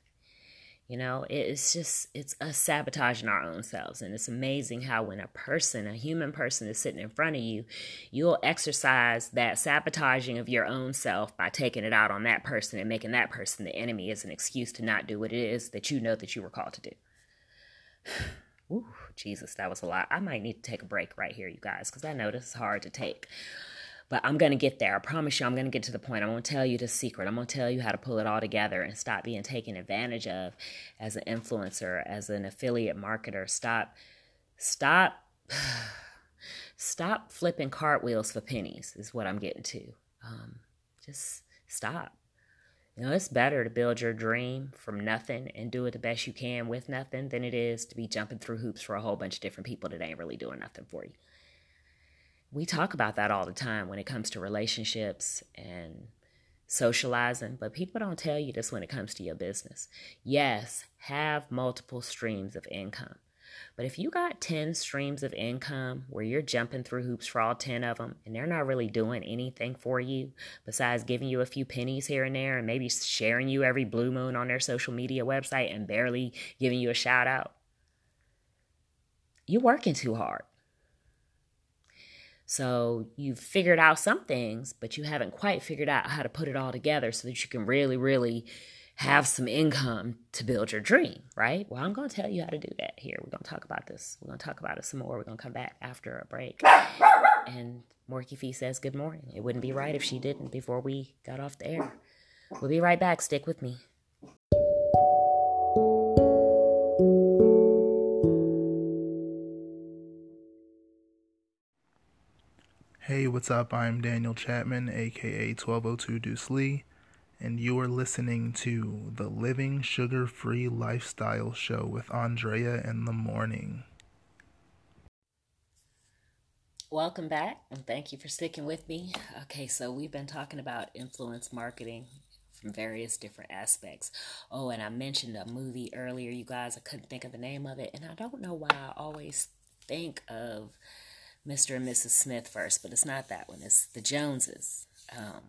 Speaker 1: You know, it's just, it's a sabotaging our own selves. And it's amazing how when a person, a human person is sitting in front of you, you'll exercise that sabotaging of your own self by taking it out on that person and making that person the enemy as an excuse to not do what it is that you know that you were called to do. Ooh, Jesus, that was a lot. I might need to take a break right here, you guys, because I know this is hard to take. But I'm going to get there. I promise you, I'm going to get to the point. I'm going to tell you the secret. I'm going to tell you how to pull it all together and stop being taken advantage of as an influencer, as an affiliate marketer. Stop, stop, stop flipping cartwheels for pennies, is what I'm getting to. Um, just stop. You know, it's better to build your dream from nothing and do it the best you can with nothing than it is to be jumping through hoops for a whole bunch of different people that ain't really doing nothing for you. We talk about that all the time when it comes to relationships and socializing, but people don't tell you this when it comes to your business. Yes, have multiple streams of income. But if you got 10 streams of income where you're jumping through hoops for all 10 of them and they're not really doing anything for you besides giving you a few pennies here and there and maybe sharing you every blue moon on their social media website and barely giving you a shout out, you're working too hard. So you've figured out some things, but you haven't quite figured out how to put it all together so that you can really, really have some income to build your dream, right? Well, I'm going to tell you how to do that here. We're going to talk about this. We're going to talk about it some more. We're going to come back after a break. And Morky Fee says good morning. It wouldn't be right if she didn't before we got off the air. We'll be right back. Stick with me.
Speaker 3: Hey, what's up? I'm Daniel Chapman, aka 1202 Deuce Lee, and you are listening to the Living Sugar Free Lifestyle Show with Andrea in the Morning.
Speaker 1: Welcome back, and thank you for sticking with me. Okay, so we've been talking about influence marketing from various different aspects. Oh, and I mentioned a movie earlier, you guys. I couldn't think of the name of it, and I don't know why I always think of Mr. and Mrs. Smith first, but it's not that one. It's the Joneses. Um,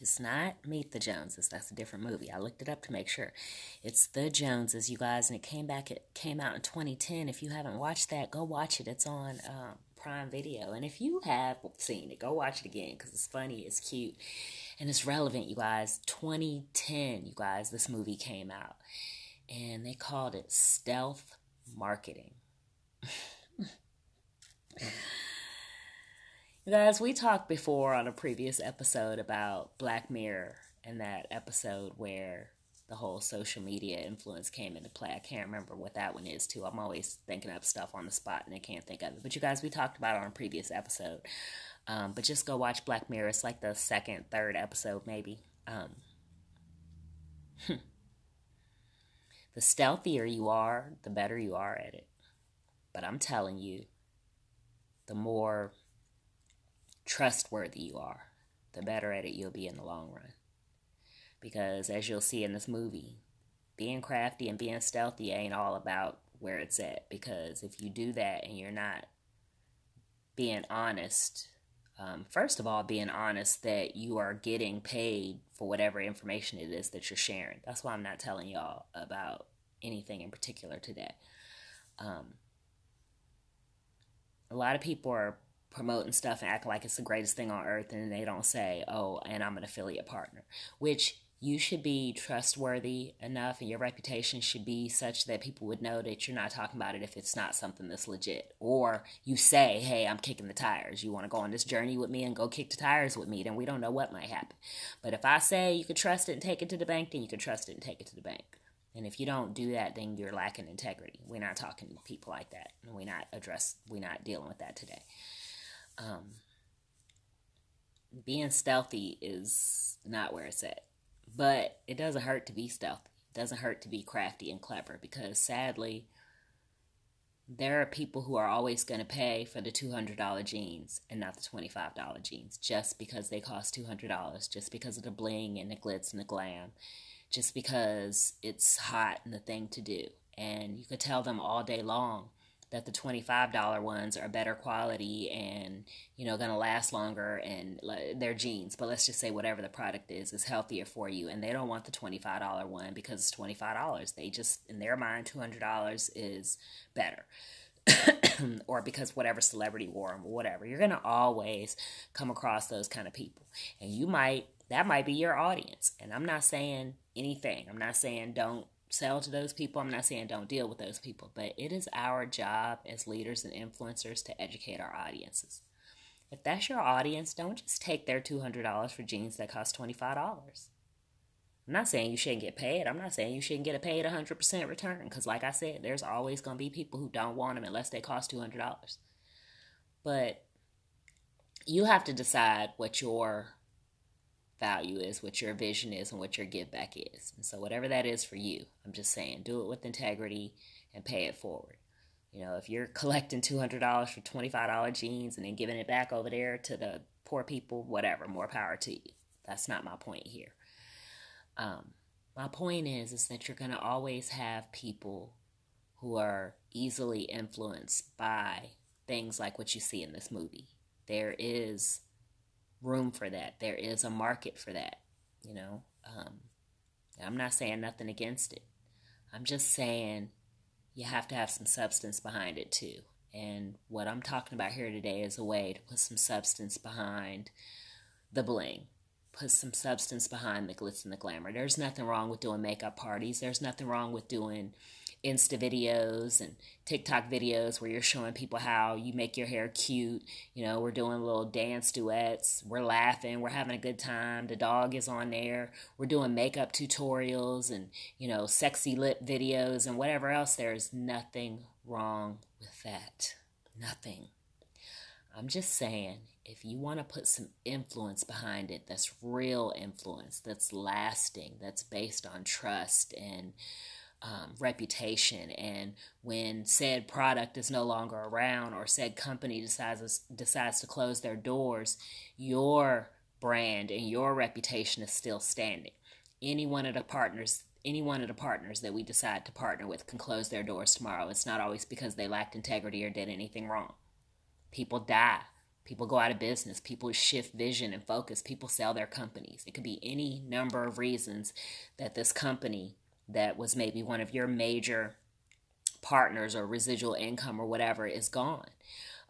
Speaker 1: it's not Meet the Joneses. That's a different movie. I looked it up to make sure. It's The Joneses, you guys, and it came back. It came out in 2010. If you haven't watched that, go watch it. It's on um, Prime Video. And if you have seen it, go watch it again because it's funny, it's cute, and it's relevant, you guys. 2010, you guys, this movie came out, and they called it stealth marketing. You guys, we talked before on a previous episode about Black Mirror and that episode where the whole social media influence came into play. I can't remember what that one is, too. I'm always thinking up stuff on the spot and I can't think of it. But you guys, we talked about on a previous episode. Um, but just go watch Black Mirror. It's like the second, third episode, maybe. Um, the stealthier you are, the better you are at it. But I'm telling you, the more trustworthy you are, the better at it you'll be in the long run. Because as you'll see in this movie, being crafty and being stealthy ain't all about where it's at. Because if you do that and you're not being honest, um, first of all, being honest that you are getting paid for whatever information it is that you're sharing. That's why I'm not telling y'all about anything in particular today. Um, a lot of people are promoting stuff and acting like it's the greatest thing on earth and they don't say oh and i'm an affiliate partner which you should be trustworthy enough and your reputation should be such that people would know that you're not talking about it if it's not something that's legit. Or you say hey i'm kicking the tires. You want to go on this journey with me and go kick the tires with me? Then we don't know what might happen. But if i say you could trust it and take it to the bank then you can trust it and take it to the bank and if you don't do that, then you're lacking integrity. We're not talking to people like that. We're not address. We're not dealing with that today. Um, being stealthy is not where it's at, but it doesn't hurt to be stealthy. It doesn't hurt to be crafty and clever because sadly, there are people who are always going to pay for the $200 jeans and not the $25 jeans just because they cost $200, just because of the bling and the glitz and the glam just because it's hot and the thing to do. And you could tell them all day long that the $25 ones are better quality and you know going to last longer and they're jeans. But let's just say whatever the product is is healthier for you. And they don't want the $25 one because it's $25 they just in their mind $200 is better. Or because whatever celebrity wore them or whatever. You're going to always come across those kind of people. And you might that might be your audience. And i'm not saying anything. I'm not saying don't sell to those people. I'm not saying don't deal with those people, but it is our job as leaders and influencers to educate our audiences. If that's your audience, don't just take their $200 for jeans that cost $25. I'm not saying you shouldn't get paid. I'm not saying you shouldn't get a paid 100% return because, like I said, there's always going to be people who don't want them unless they cost $200. But you have to decide what your value is, what your vision is, and what your give back is. And so, whatever that is for you, I'm just saying, do it with integrity and pay it forward. You know, if you're collecting $200 for $25 jeans and then giving it back over there to the poor people, whatever, more power to you. That's not my point here. Um, my point is, is that you're going to always have people who are easily influenced by things like what you see in this movie. There is room for that. There is a market for that, you know. Um, I'm not saying nothing against it. I'm just saying you have to have some substance behind it too. And what I'm talking about here today is a way to put some substance behind the bling, put some substance behind the glitz and the glamour. There's nothing wrong with doing makeup parties. There's nothing wrong with doing Insta videos and TikTok videos where you're showing people how you make your hair cute. You know, we're doing little dance duets. We're laughing. We're having a good time. The dog is on there. We're doing makeup tutorials and, you know, sexy lip videos and whatever else. There's nothing wrong with that. Nothing. I'm just saying, if you want to put some influence behind it, that's real influence, that's lasting, that's based on trust and um, reputation. And when said product is no longer around or said company decides decides to close their doors, your brand and your reputation is still standing. Any one of the partners any one of the partners that we decide to partner with can close their doors tomorrow. It's not always because they lacked integrity or did anything wrong. People die. People go out of business. People shift vision and focus. People sell their companies. It could be any number of reasons that this company that was maybe one of your major partners or residual income or whatever is gone.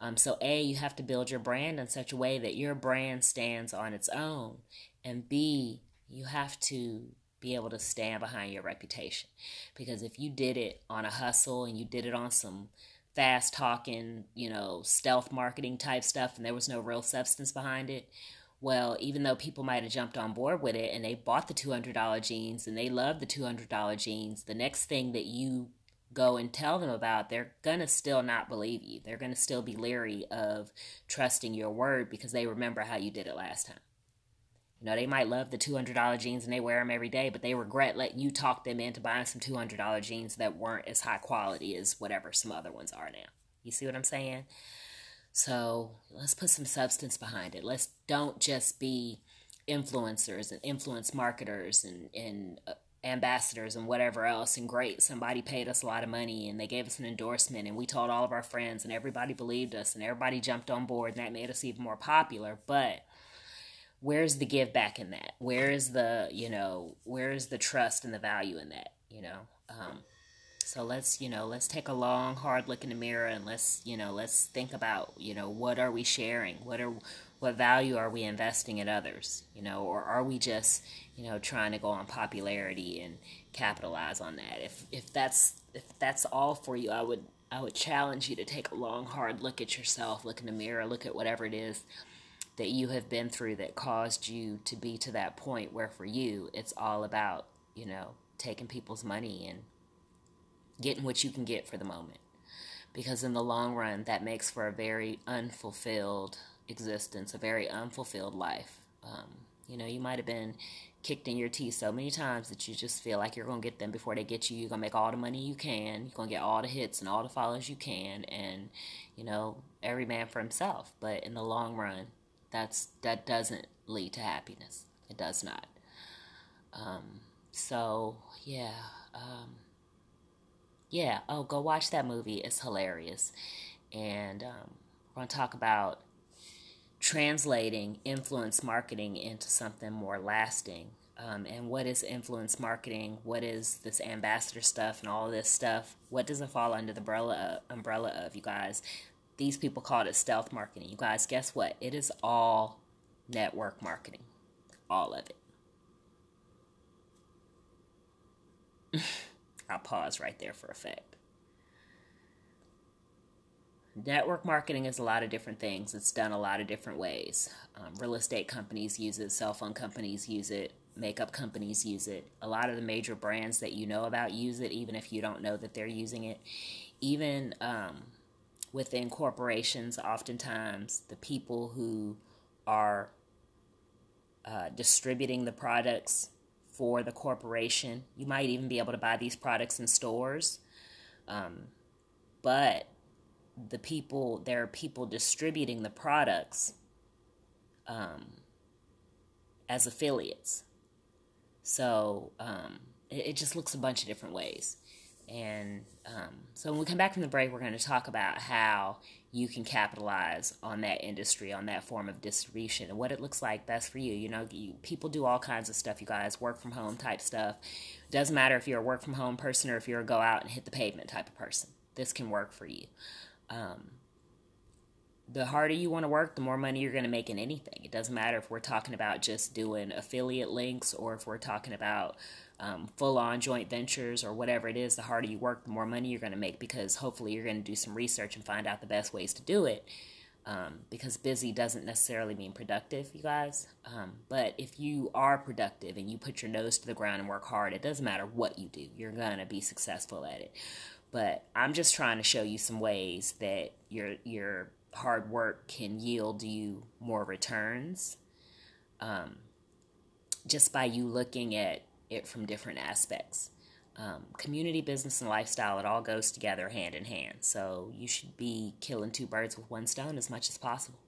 Speaker 1: Um, so, A, you have to build your brand in such a way that your brand stands on its own. And B, you have to be able to stand behind your reputation. Because if you did it on a hustle and you did it on some fast talking, you know, stealth marketing type stuff and there was no real substance behind it, well, even though people might have jumped on board with it and they bought the $200 jeans and they love the $200 jeans, the next thing that you go and tell them about, they're going to still not believe you. They're going to still be leery of trusting your word because they remember how you did it last time. Know, they might love the $200 jeans and they wear them every day, but they regret letting you talk them into buying some $200 jeans that weren't as high quality as whatever some other ones are now. You see what I'm saying? So let's put some substance behind it. Let's don't just be influencers and influence marketers and, and uh, ambassadors and whatever else. And great, somebody paid us a lot of money and they gave us an endorsement and we told all of our friends and everybody believed us and everybody jumped on board and that made us even more popular. But where's the give back in that? Where is the, you know, where is the trust and the value in that, you know? Um, so let's, you know, let's take a long, hard look in the mirror and let's, you know, let's think about, you know, what are we sharing? What are, what value are we investing in others? You know, or are we just, you know, trying to go on popularity and capitalize on that? If, if that's, if that's all for you, I would, I would challenge you to take a long, hard look at yourself, look in the mirror, look at whatever it is that you have been through that caused you to be to that point where for you it's all about, you know, taking people's money and getting what you can get for the moment. Because in the long run, that makes for a very unfulfilled existence, a very unfulfilled life. Um, you know, you might have been kicked in your teeth so many times that you just feel like you're going to get them before they get you. You're going to make all the money you can. You're going to get all the hits and all the follows you can. And, you know, every man for himself. But in the long run, that's that doesn't lead to happiness. It does not. Um, so yeah, um, yeah. Oh, go watch that movie. It's hilarious, and um, we're gonna talk about translating influence marketing into something more lasting. Um, and what is influence marketing? What is this ambassador stuff and all this stuff? What does it fall under the umbrella umbrella of you guys? These people called it stealth marketing. You guys, guess what? It is all network marketing. All of it. I'll pause right there for effect. Network marketing is a lot of different things. It's done a lot of different ways. Um, real estate companies use it, cell phone companies use it, makeup companies use it. A lot of the major brands that you know about use it, even if you don't know that they're using it. Even um, within corporations, oftentimes the people who are uh, distributing the products for the corporation, you might even be able to buy these products in stores. Um, but the people, there are people distributing the products um, as affiliates. So um, it, it, just looks a bunch of different ways. And um, so when we come back from the break, we're going to talk about how you can capitalize on that industry, on that form of distribution, and what it looks like best for you. You know, you, people do all kinds of stuff, you guys, work from home type stuff. Doesn't matter if you're a work from home person or if you're a go out and hit the pavement type of person. This can work for you. Um, the harder you want to work, the more money you're going to make in anything. It doesn't matter if we're talking about just doing affiliate links or if we're talking about um, full on joint ventures or whatever it is, the harder you work, the more money you're going to make because hopefully you're going to do some research and find out the best ways to do it. Um, because busy doesn't necessarily mean productive, you guys. Um, but if you are productive and you put your nose to the ground and work hard, it doesn't matter what you do, you're going to be successful at it. But I'm just trying to show you some ways that your your hard work can yield you more returns. Um, just by you looking at it from different aspects. Um, community, business, and lifestyle, it all goes together hand in hand. So you should be killing two birds with one stone as much as possible.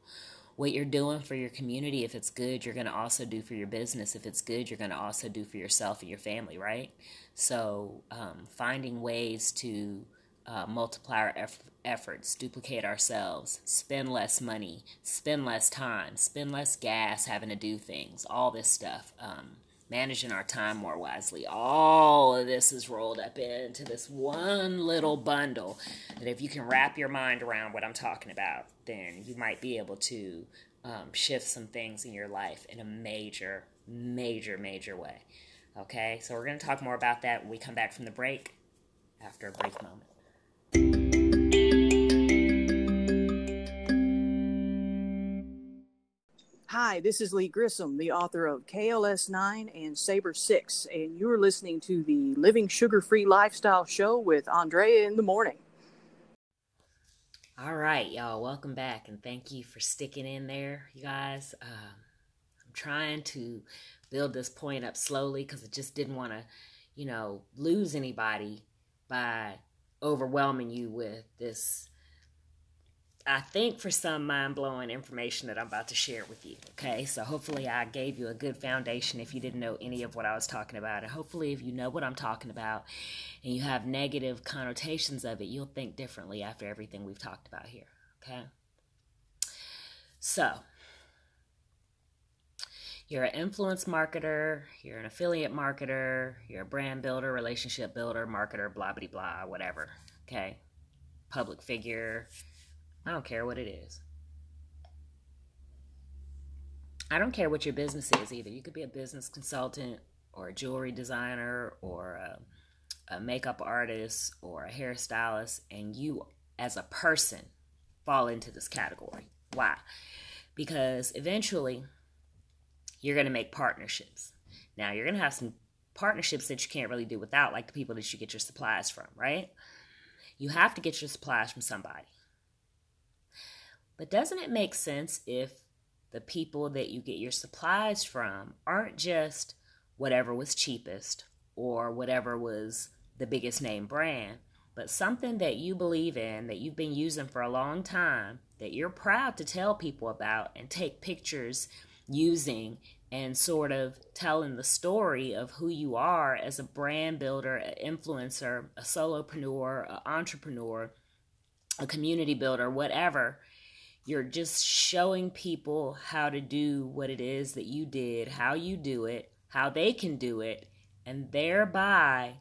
Speaker 1: What you're doing for your community, if it's good, you're going to also do for your business. If it's good, you're going to also do for yourself and your family, right? So um, finding ways to uh, multiply our eff- efforts, duplicate ourselves, spend less money, spend less time, spend less gas having to do things, all this stuff. Um, managing our time more wisely. All of this is rolled up into this one little bundle that if you can wrap your mind around what I'm talking about, then you might be able to um, shift some things in your life in a major, major, major way. Okay, so we're going to talk more about that when we come back from the break after a brief moment.
Speaker 4: Hi, this is Lee Grissom, the author of KLS 9 and Saber 6, and you're listening to the Living Sugar Free Lifestyle Show with Andrea in the morning.
Speaker 1: All right, y'all, welcome back, and thank you for sticking in there, you guys. Um, I'm trying to build this point up slowly because I just didn't want to, you know, lose anybody by overwhelming you with this I think for some mind blowing information that I'm about to share with you. Okay, so hopefully I gave you a good foundation if you didn't know any of what I was talking about. And hopefully, if you know what I'm talking about and you have negative connotations of it, you'll think differently after everything we've talked about here. Okay, so you're an influence marketer, you're an affiliate marketer, you're a brand builder, relationship builder, marketer, blah, blah, blah, whatever. Okay, public figure I don't care what it is. I don't care what your business is either. You could be a business consultant or a jewelry designer or a, a makeup artist or a hairstylist, and you as a person fall into this category. Why? Because eventually you're going to make partnerships. Now, you're going to have some partnerships that you can't really do without, like the people that you get your supplies from, right? You have to get your supplies from somebody. But doesn't it make sense if the people that you get your supplies from aren't just whatever was cheapest or whatever was the biggest name brand, but something that you believe in, that you've been using for a long time, that you're proud to tell people about and take pictures using and sort of telling the story of who you are as a brand builder, an influencer, a solopreneur, an entrepreneur, a community builder, whatever you're just showing people how to do what it is that you did, how you do it, how they can do it, and thereby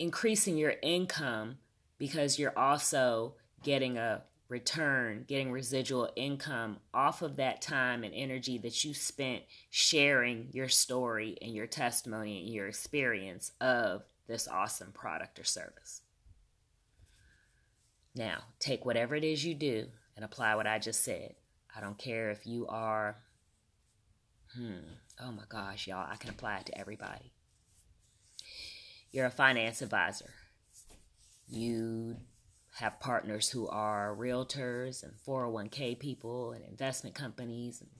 Speaker 1: increasing your income because you're also getting a return, getting residual income off of that time and energy that you spent sharing your story and your testimony and your experience of this awesome product or service. Now, take whatever it is you do and apply what I just said. I don't care if you are, hmm, oh my gosh, y'all, I can apply it to everybody. You're a finance advisor. You have partners who are realtors and 401k people and investment companies and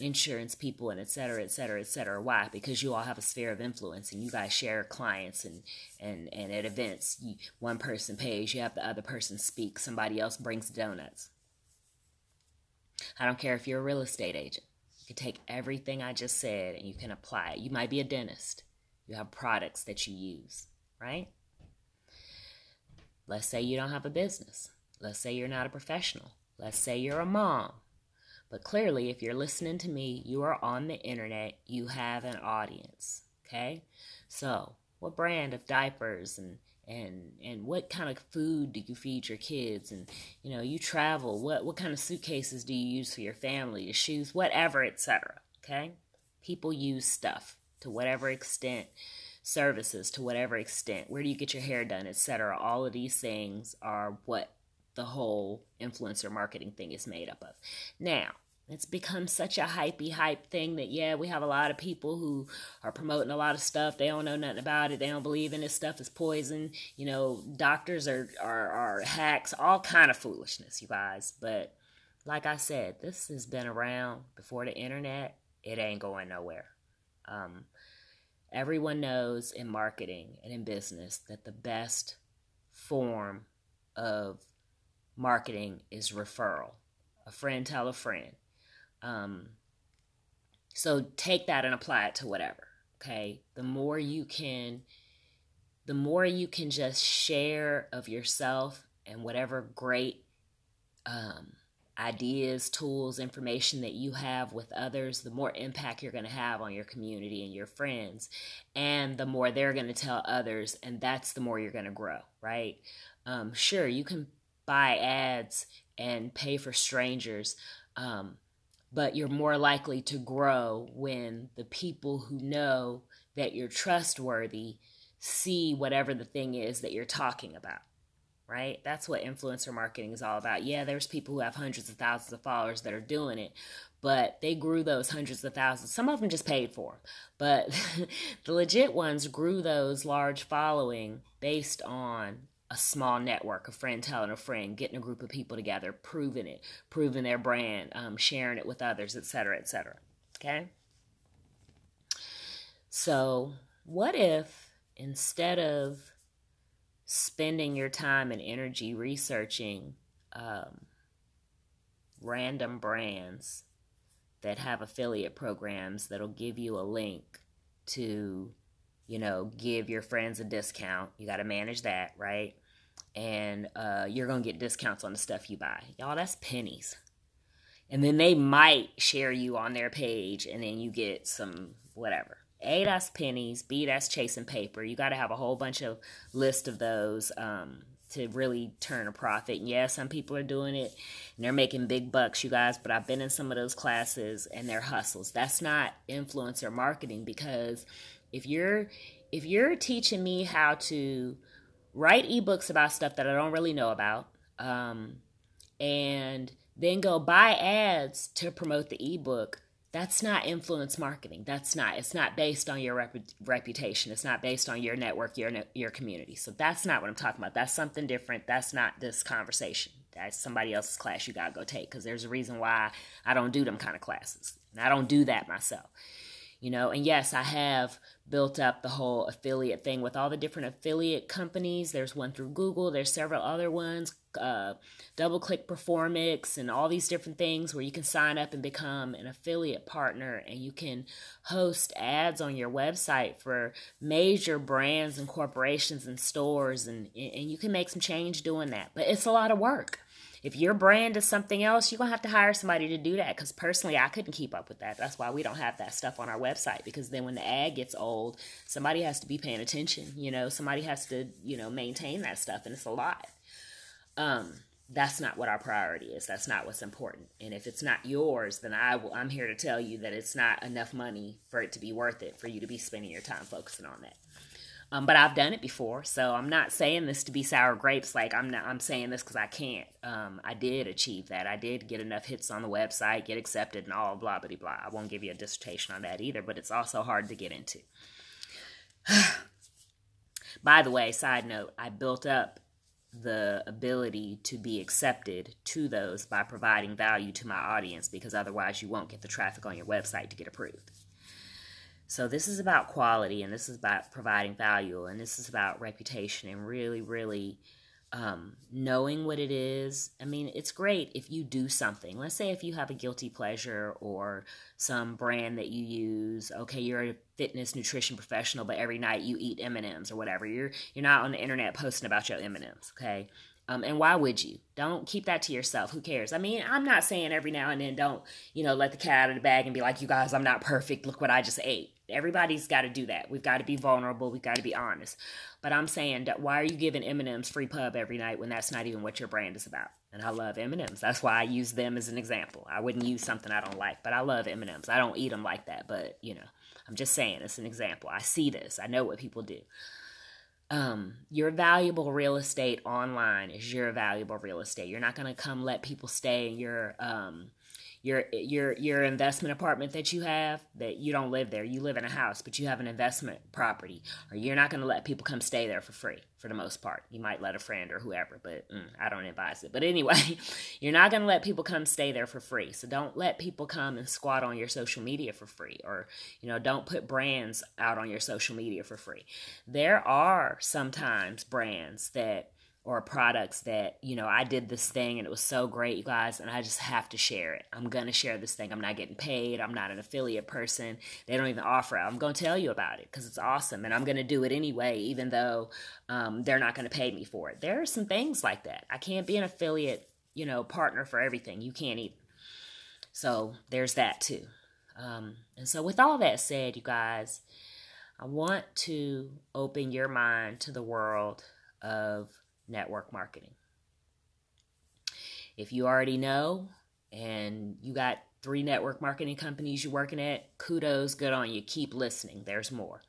Speaker 1: insurance people and et cetera, et cetera, et cetera. Why? Because you all have a sphere of influence and you guys share clients and, and, and at events, you, one person pays, you have the other person speak, somebody else brings donuts. I don't care if you're a real estate agent. You can take everything I just said and you can apply it. You might be a dentist. You have products that you use, right? Let's say you don't have a business. Let's say you're not a professional. Let's say you're a mom but clearly, if you're listening to me, you are on the internet, you have an audience. Okay? So, what brand of diapers and and and what kind of food do you feed your kids and you know you travel what what kind of suitcases do you use for your family your shoes whatever etc okay people use stuff to whatever extent services to whatever extent where do you get your hair done etc all of these things are what the whole influencer marketing thing is made up of. Now, It's become such a hypey hype thing that yeah, we have a lot of people who are promoting a lot of stuff. They don't know nothing about it. They don't believe in this stuff is poison. You know, doctors are are, are hacks, all kind of foolishness, you guys. But like I said, this has been around before the internet. It ain't going nowhere. Um, everyone knows in marketing and in business that the best form of marketing is referral. A friend tell a friend. Um, so take that and apply it to whatever. Okay. The more you can, the more you can just share of yourself and whatever great um, ideas, tools, information that you have with others, the more impact you're going to have on your community and your friends, and the more they're going to tell others, and that's the more you're going to grow, right? Um, sure, you can buy ads and pay for strangers. Um, but you're more likely to grow when the people who know that you're trustworthy see whatever the thing is that you're talking about right that's what influencer marketing is all about yeah there's people who have hundreds of thousands of followers that are doing it but they grew those hundreds of thousands some of them just paid for them but the legit ones grew those large following based on a small network, a friend telling a friend, getting a group of people together, proving it, proving their brand, um, sharing it with others, etc., etc. Okay. So, what if instead of spending your time and energy researching um, random brands that have affiliate programs that'll give you a link to you know, give your friends a discount. You got to manage that, right? And uh, you're going to get discounts on the stuff you buy. Y'all, that's pennies. And then they might share you on their page, and then you get some whatever. A, that's pennies. B, that's chasing paper. You got to have a whole bunch of list of those um, to really turn a profit. And yeah, some people are doing it and they're making big bucks, you guys, but I've been in some of those classes and they're hustles. That's not influencer marketing because if you're if you're teaching me how to write ebooks about stuff that I don't really know about, um, and then go buy ads to promote the ebook, that's not influence marketing. That's not. It's not based on your rep- reputation. It's not based on your network, your your community. So that's not what I'm talking about. That's something different. That's not this conversation. That's somebody else's class you gotta go take because there's a reason why I don't do them kind of classes. And I don't do that myself you know and yes i have built up the whole affiliate thing with all the different affiliate companies. There's one through google there's several other ones uh, double click Performics and all these different things where you can sign up and become an affiliate partner and you can host ads on your website for major brands and corporations and stores and and you can make some change doing that but it's a lot of work if your brand is something else, you're going to have to hire somebody to do that. Because personally, I couldn't keep up with that. That's why we don't have that stuff on our website. Because then when the ad gets old, somebody has to be paying attention. You know, somebody has to, you know, maintain that stuff. And it's a lot. Um, that's not what our priority is. That's not what's important. And if it's not yours, then I will, I'm here to tell you that it's not enough money for it to be worth it for you to be spending your time focusing on that. Um, but I've done it before, so I'm not saying this to be sour grapes. Like I'm not. I'm saying this because I can't. Um, I did achieve that. I did get enough hits on the website, get accepted, and all blah blah blah. I won't give you a dissertation on that either, but it's also hard to get into. By the way, side note, I built up the ability to be accepted to those by providing value to my audience because otherwise you won't get the traffic on your website to get approved. So this is about quality and this is about providing value and this is about reputation and really, really um, knowing what it is. I mean, it's great if you do something. Let's say if you have a guilty pleasure or some brand that you use. Okay, you're a fitness nutrition professional, but every night you eat M and M's or whatever. You're you're not on the internet posting about your M and M's. Okay, um, and why would you? Don't keep that to yourself. Who cares? I mean, I'm not saying every now and then don't, you know, let the cat out of the bag and be like, you guys, I'm not perfect. Look what I just ate. Everybody's got to do that. We've got to be vulnerable. We've got to be honest. But I'm saying why are you giving M&M's free pub every night when that's not even what your brand is about? And I love M&M's. That's why I use them as an example. I wouldn't use something I don't like, but I love M&M's. I don't eat them like that, but you know, I'm just saying it's an example. I see this. I know what people do um, your valuable real estate online is your valuable real estate. You're not going to come let people stay in your, um, your your your investment apartment that you have that you don't live there. You live in a house but you have an investment property. Or you're not going to let people come stay there for free for the most part. You might let a friend or whoever but mm, i don't advise it. But anyway you're not going to let people come stay there for free. So don't let people come and squat on your social media for free. Or you know don't put brands out on your social media for free. There are sometimes brands that or products that you know i did this thing and it was so great you guys and i just have to share it. I'm gonna share this thing. I'm not getting paid. I'm not an affiliate person. They don't even offer it. I'm gonna tell you about it because it's awesome and i'm gonna do it anyway even though um, they're not gonna pay me for it. There are some things like that. I can't be an affiliate you know partner for everything. You can't either. So there's that too. Um, and so with all that said you guys i want to open your mind to the world of network marketing. If you already know and you got three network marketing companies you're working at, kudos, good on you. Keep listening. There's more.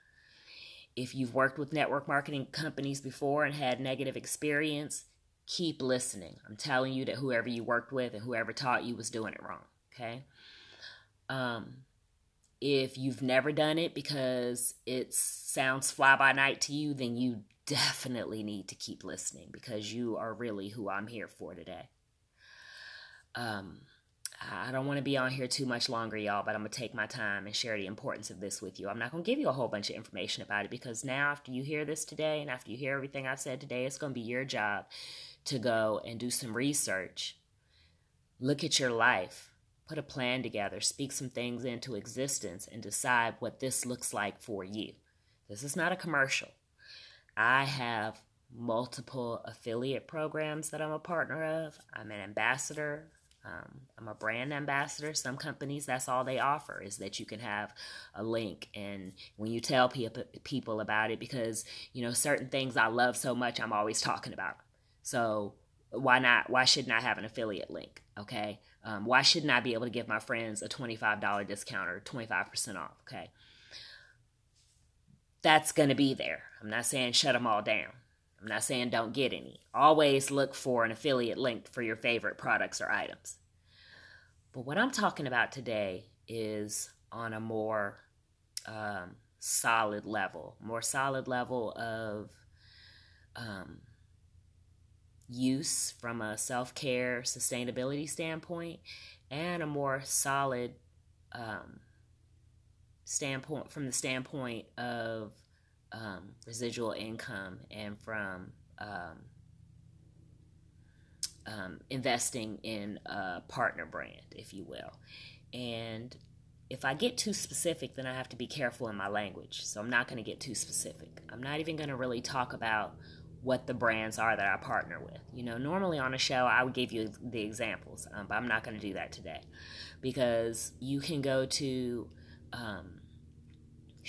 Speaker 1: If you've worked with network marketing companies before and had negative experience, keep listening. I'm telling you that whoever you worked with and whoever taught you was doing it wrong. Okay. Um, if you've never done it because it sounds fly by night to you, then you definitely need to keep listening because you are really who I'm here for today. Um, I don't want to be on here too much longer, y'all, but I'm going to take my time and share the importance of this with you. I'm not going to give you a whole bunch of information about it because now, after you hear this today and after you hear everything I've said today, it's going to be your job to go and do some research, look at your life, put a plan together, speak some things into existence, and decide what this looks like for you. This is not a commercial. I have multiple affiliate programs that I'm a partner of. I'm an ambassador. Um, I'm a brand ambassador. Some companies, that's all they offer is that you can have a link. And when you tell pe- people about it, because, you know, certain things I love so much, I'm always talking about. So why not? Why shouldn't I have an affiliate link? Okay. Um, why shouldn't I be able to give my friends a $25 discount or 25% off? Okay that's going to be there. I'm not saying shut them all down. I'm not saying don't get any. Always look for an affiliate link for your favorite products or items. But what I'm talking about today is on a more um, solid level, more solid level of um, use from a self care sustainability standpoint, and a more solid um, standpoint from the standpoint of um, residual income and from um, um, investing in a partner brand, if you will. And if I get too specific, then I have to be careful in my language. So I'm not going to get too specific. I'm not even going to really talk about what the brands are that I partner with. You know, normally on a show, I would give you the examples, um, but I'm not going to do that today because you can go to um,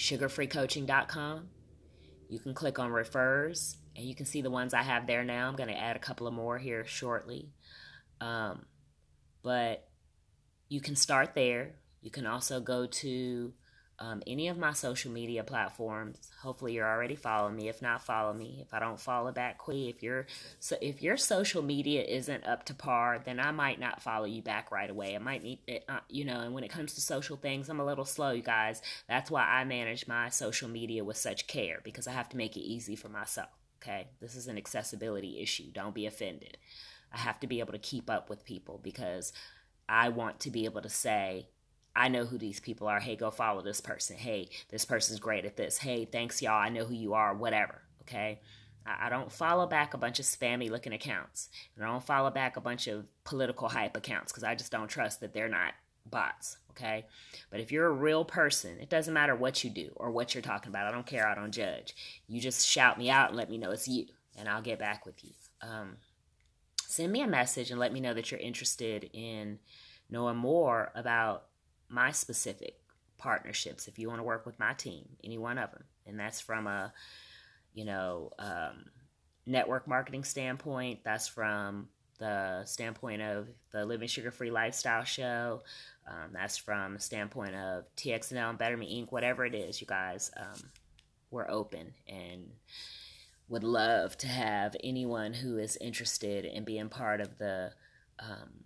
Speaker 1: sugarfreecoaching.com. You can click on refers and you can see the ones I have there now. I'm going to add a couple of more here shortly. Um, but you can start there. You can also go to um, any of my social media platforms. Hopefully, you're already following me. If not, follow me. If I don't follow back, quick. If your so if your social media isn't up to par, then I might not follow you back right away. I might need, it, uh, you know. And when it comes to social things, I'm a little slow, you guys. That's why I manage my social media with such care because I have to make it easy for myself. Okay, this is an accessibility issue. Don't be offended. I have to be able to keep up with people because I want to be able to say I know who these people are. Hey, go follow this person. Hey, this person's great at this. Hey, thanks, y'all. I know who you are. Whatever. Okay. I don't follow back a bunch of spammy looking accounts. And I don't follow back a bunch of political hype accounts because I just don't trust that they're not bots. Okay. But if you're a real person, it doesn't matter what you do or what you're talking about. I don't care. I don't judge. You just shout me out and let me know it's you, and I'll get back with you. Um, send me a message and let me know that you're interested in knowing more about my specific partnerships if you want to work with my team, any one of them. And that's from a, you know, um, network marketing standpoint. That's from the standpoint of the Living Sugar Free Lifestyle Show. Um, that's from the standpoint of TXNL and Better Me Inc. Whatever it is, you guys, um, we're open and would love to have anyone who is interested in being part of the um,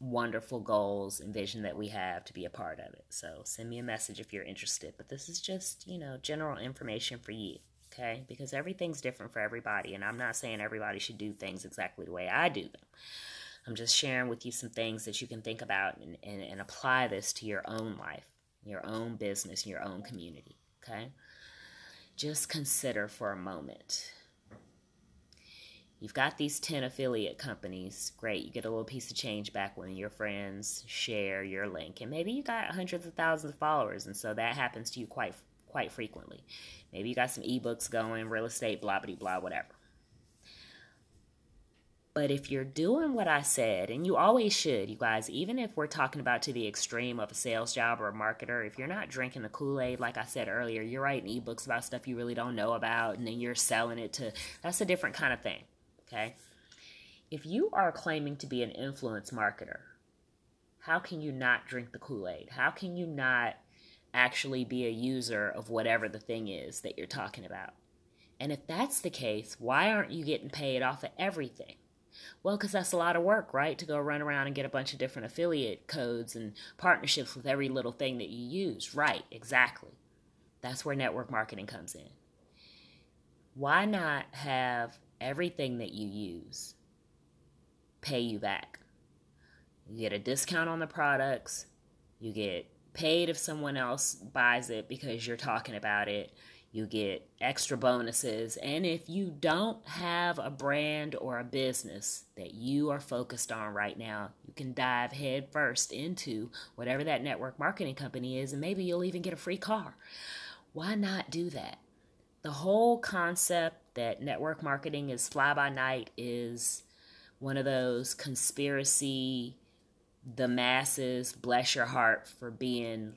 Speaker 1: wonderful goals and vision that we have to be a part of it. So send me a message if you're interested. But this is just, you know, general information for you, okay? Because everything's different for everybody. And I'm not saying everybody should do things exactly the way I do them. I'm just sharing with you some things that you can think about and, and, and apply this to your own life, your own business, your own community, okay? Just consider for a moment You've got these 10 affiliate companies. Great. You get a little piece of change back when your friends share your link. And maybe you got hundreds of thousands of followers, and so that happens to you quite quite frequently. Maybe you got some ebooks going, real estate, blah blah blah, whatever. But if you're doing what I said, and you always should, you guys, even if we're talking about to the extreme of a sales job or a marketer, if you're not drinking the Kool Aid, like I said earlier, you're writing ebooks about stuff you really don't know about, and then you're selling it to, that's a different kind of thing. Okay. If you are claiming to be an influence marketer, how can you not drink the Kool Aid? How can you not actually be a user of whatever the thing is that you're talking about? And if that's the case, why aren't you getting paid off of everything? Well, because that's a lot of work, right? To go run around and get a bunch of different affiliate codes and partnerships with every little thing that you use. Right, exactly. That's where network marketing comes in. Why not have everything that you use pay you back. You get a discount on the products, you get paid if someone else buys it because you're talking about it. You get extra bonuses. And if you don't have a brand or a business that you are focused on right now, you can dive head first into whatever that network marketing company is, and maybe you'll even get a free car. Why not do that? The whole concept that network marketing is fly by night is one of those conspiracy the masses bless your heart for being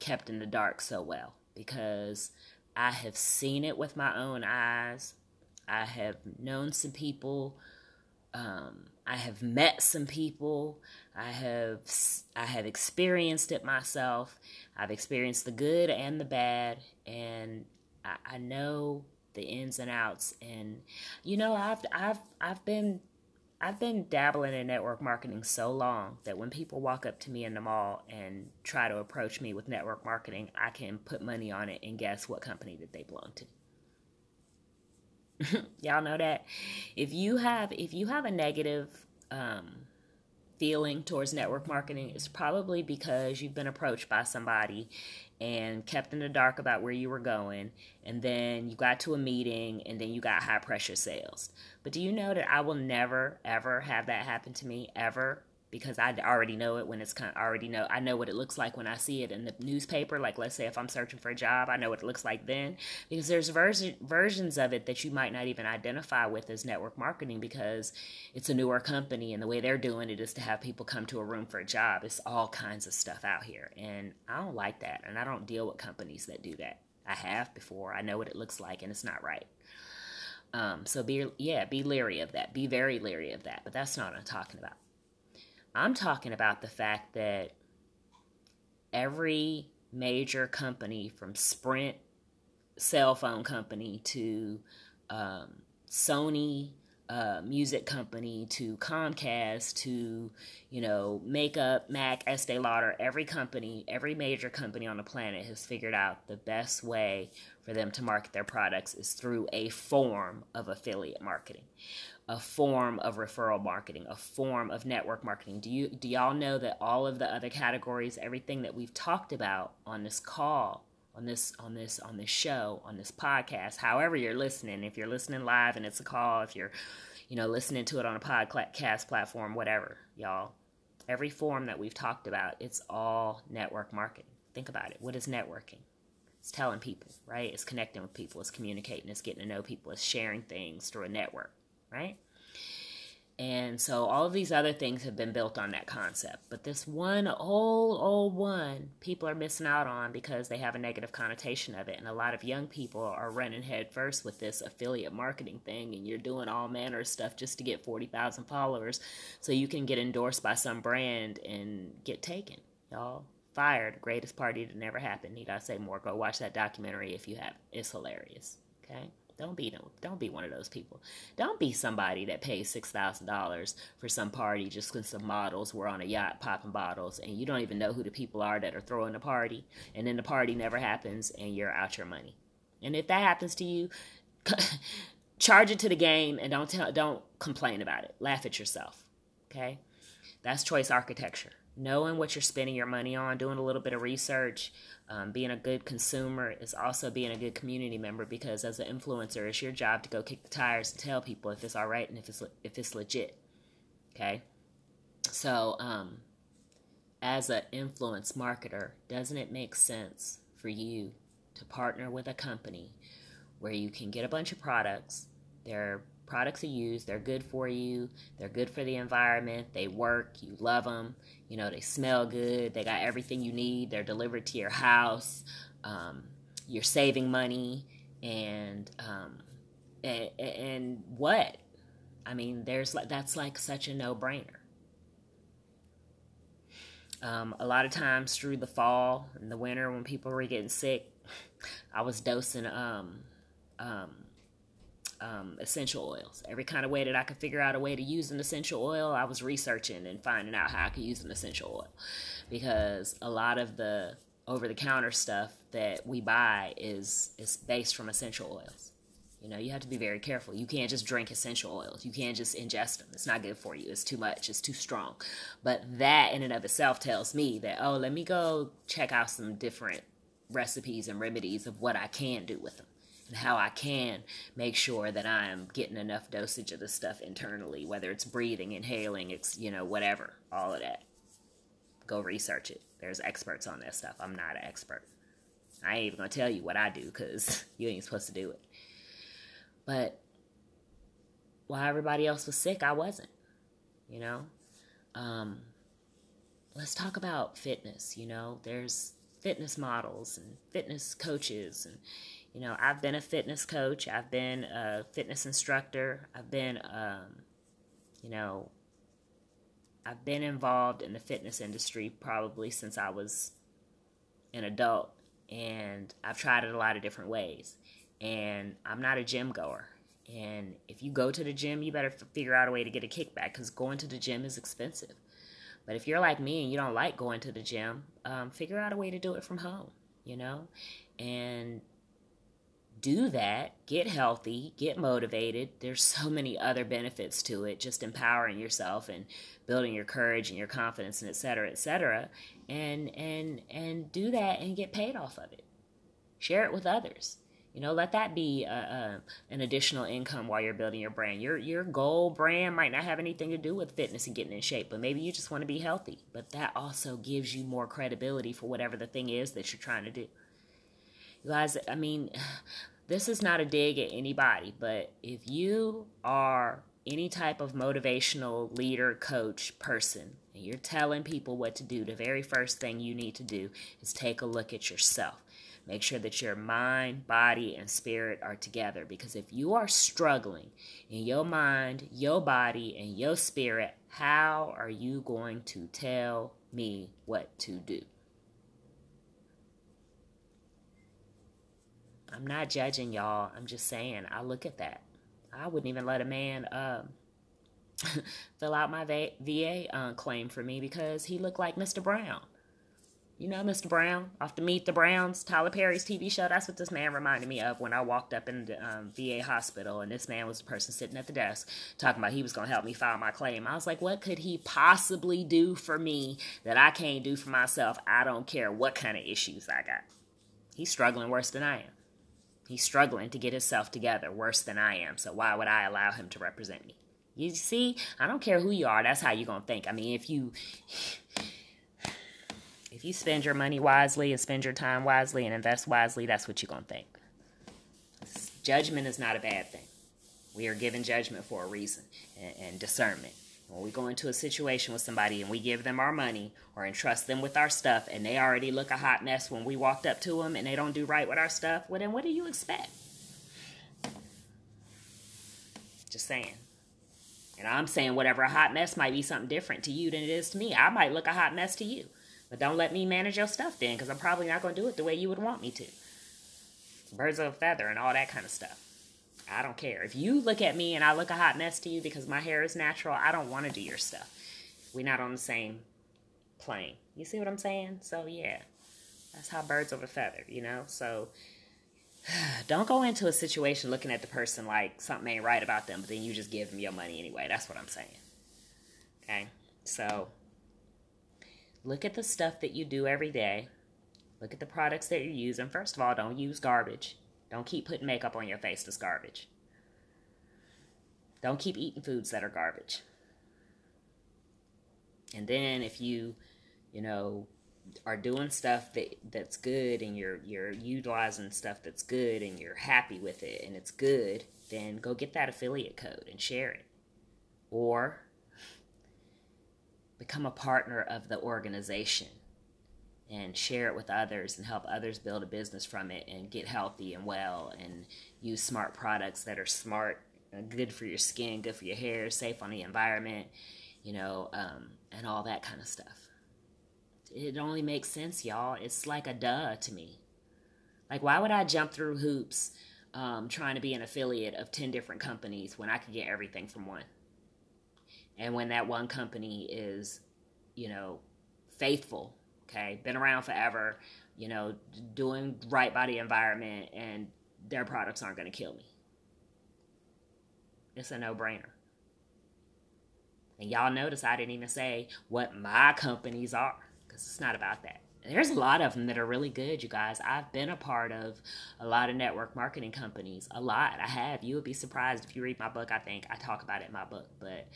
Speaker 1: kept in the dark so well because I have seen it with my own eyes. I have known some people. Um, I have met some people. I have I have experienced it myself. I've experienced the good and the bad, and I, I know the ins and outs. And you know, I've I've I've been I've been dabbling in network marketing so long that when people walk up to me in the mall and try to approach me with network marketing, I can put money on it and guess what company that they belong to. Y'all know that if you have if you have a negative um, feeling towards network marketing, it's probably because you've been approached by somebody and kept in the dark about where you were going and then you got to a meeting and then you got high pressure sales. But do you know that i will never ever have that happen to me ever because I already know it when it's kind of already know I know what it looks like when I see it in the newspaper. Like let's say if I'm searching for a job, I know what it looks like then because there's version, versions of it that you might not even identify with as network marketing because it's a newer company and the way they're doing it is to have people come to a room for a job. It's all kinds of stuff out here, and I don't like that, and I don't deal with companies that do that. I have before. I know what it looks like, and it's not right. Um, so be yeah, be leery of that. Be very leery of that. But that's not what I'm talking about. I'm talking about the fact that every major company from Sprint cell phone company to um, Sony uh, music company to Comcast to you know makeup Mac Estee Lauder every company every major company on the planet has figured out the best way for them to market their products is through a form of affiliate marketing a form of referral marketing, a form of network marketing. Do you do y'all know that all of the other categories, everything that we've talked about on this call, on this on this on this show, on this podcast, however you're listening, if you're listening live and it's a call, if you're you know listening to it on a podcast platform, whatever, y'all, every form that we've talked about, it's all network marketing. Think about it. What is networking? It's telling people, right? It's connecting with people, it's communicating, it's getting to know people, it's sharing things through a network right? And so all of these other things have been built on that concept. But this one old, old one, people are missing out on because they have a negative connotation of it. And a lot of young people are running headfirst with this affiliate marketing thing. And you're doing all manner of stuff just to get 40,000 followers so you can get endorsed by some brand and get taken. Y'all, Fyre, greatest party that never happened. Need I say more? Go watch that documentary if you have. It's hilarious. Okay? Don't be no, don't be one of those people. Don't be somebody that pays six thousand dollars for some party just because some models were on a yacht popping bottles and you don't even know who the people are that are throwing the party, and then the party never happens and you're out your money. And if that happens to you, charge it to the game and don't tell, don't complain about it. Laugh at yourself. Okay, that's choice architecture knowing what you're spending your money on, doing a little bit of research, um, being a good consumer is also being a good community member because as an influencer, it's your job to go kick the tires and tell people if it's all right and if it's if it's legit. Okay, so um, as an influence marketer, doesn't it make sense for you to partner with a company where you can get a bunch of products? They're products are used, they're good for you, they're good for the environment, they work, you love them, you know, they smell good, they got everything you need, they're delivered to your house, um, you're saving money, and, um, and, and what? I mean, there's like that's like such a no-brainer. Um, a lot of times through the fall and the winter when people were getting sick, I was dosing um, um, um, essential oils. Every kind of way that I could figure out a way to use an essential oil, I was researching and finding out how I could use an essential oil. Because a lot of the over the counter stuff that we buy is is based from essential oils. You know, you have to be very careful. You can't just drink essential oils. You can't just ingest them. It's not good for you. It's too much. It's too strong. But that in and of itself tells me that, oh, let me go check out some different recipes and remedies of what I can do with them how I can make sure that I am getting enough dosage of the stuff internally, whether it's breathing, inhaling, it's, you know, whatever, all of that. Go research it. There's experts on that stuff. I'm not an expert. I ain't even gonna tell you what I do because you ain't supposed to do it. But while everybody else was sick, I wasn't. You know? Um, let's talk about fitness. You know, there's fitness models and fitness coaches and you know, I've been a fitness coach, I've been a fitness instructor, I've been, um, you know, I've been involved in the fitness industry probably since I was an adult, and I've tried it a lot of different ways. And I'm not a gym goer. And if you go to the gym, you better figure out a way to get a kickback because going to the gym is expensive. But if you're like me and you don't like going to the gym, um, figure out a way to do it from home, you know? And do that, get healthy, get motivated. There's so many other benefits to it, just empowering yourself and building your courage and your confidence and et cetera, et cetera. And and and do that and get paid off of it. Share it with others. You know, let that be a, a, an additional income while you're building your brand. Your your goal brand might not have anything to do with fitness and getting in shape, but maybe you just want to be healthy. But that also gives you more credibility for whatever the thing is that you're trying to do. You guys, I mean, this is not a dig at anybody, but if you are any type of motivational leader, coach, person, and you're telling people what to do, the very first thing you need to do is take a look at yourself. Make sure that your mind, body, and spirit are together because if you are struggling in your mind, your body, and your spirit, how are you going to tell me what to do? I'm not judging y'all. I'm just saying, I look at that. I wouldn't even let a man um, fill out my VA uh, claim for me because he looked like Mr. Brown. You know Mr. Brown off the Meet the Browns, Tyler Perry's TV show. That's what this man reminded me of when I walked up in the um, VA hospital, and this man was the person sitting at the desk talking about he was going to help me file my claim. I was like, what could he possibly do for me that I can't do for myself? I don't care what kind of issues I got. He's struggling worse than I am. He's struggling to get himself together worse than I am, so why would I allow him to represent me? You see, I don't care who you are, that's how you're going to think. I mean, if you if you spend your money wisely and spend your time wisely and invest wisely, that's what you're going to think. Judgment is not a bad thing. We are given judgment for a reason and, and discernment. When we go into a situation with somebody and we give them our money or entrust them with our stuff and they already look a hot mess when we walked up to them and they don't do right with our stuff, well, then what do you expect? Just saying. And I'm saying whatever a hot mess might be something different to you than it is to me. I might look a hot mess to you. But don't let me manage your stuff then because I'm probably not going to do it the way you would want me to. Birds of a feather and all that kind of stuff. I don't care. If you look at me and I look a hot mess to you because my hair is natural, I don't want to do your stuff. We're not on the same plane. You see what I'm saying? So, yeah, that's how birds of a feather, you know? So, don't go into a situation looking at the person like something ain't right about them, but then you just give them your money anyway. That's what I'm saying. Okay? So, look at the stuff that you do every day. Look at the products that you're using. First of all, don't use garbage. Don't keep putting makeup on your face that's garbage. Don't keep eating foods that are garbage. And then if you, you know, are doing stuff that that's good and you're you're utilizing stuff that's good and you're happy with it and it's good, then go get that affiliate code and share it. Or become a partner of the organization and share it with others and help others build a business from it and get healthy and well and use smart products that are smart, uh, good for your skin, good for your hair, safe on the environment, you know, um, and all that kind of stuff. It only makes sense, y'all. It's like a duh to me. Like, why would I jump through hoops um, trying to be an affiliate of 10 different companies when I could get everything from one? And when that one company is, you know, faithful okay, been around forever, you know, doing right by the environment, and their products aren't going to kill me. It's a no brainer. And y'all notice I didn't even say what my companies are, because it's not about that. There's a lot of them that are really good, you guys. I've been a part of a lot of network marketing companies. A lot. I have. You would be surprised if you read my book. I think I talk about it in my book. But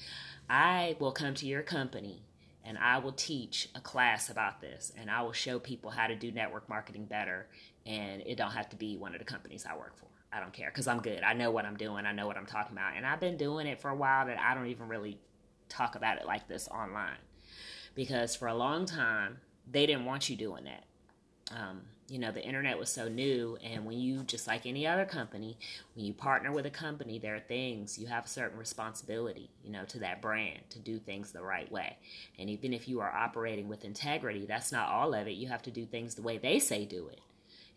Speaker 1: I will come to your company and I will teach a class about this and I will show people how to do network marketing better and it don't have to be one of the companies I work for. I don't care cuz I'm good. I know what I'm doing. I know what I'm talking about. And I've been doing it for a while that I don't even really talk about it like this online. Because for a long time they didn't want you doing that. Um, you know the internet was so new and when you just like any other company when you partner with a company there are things you have a certain responsibility you know to that brand to do things the right way. And even if you are operating with integrity that's not all of it. You have to do things the way they say do it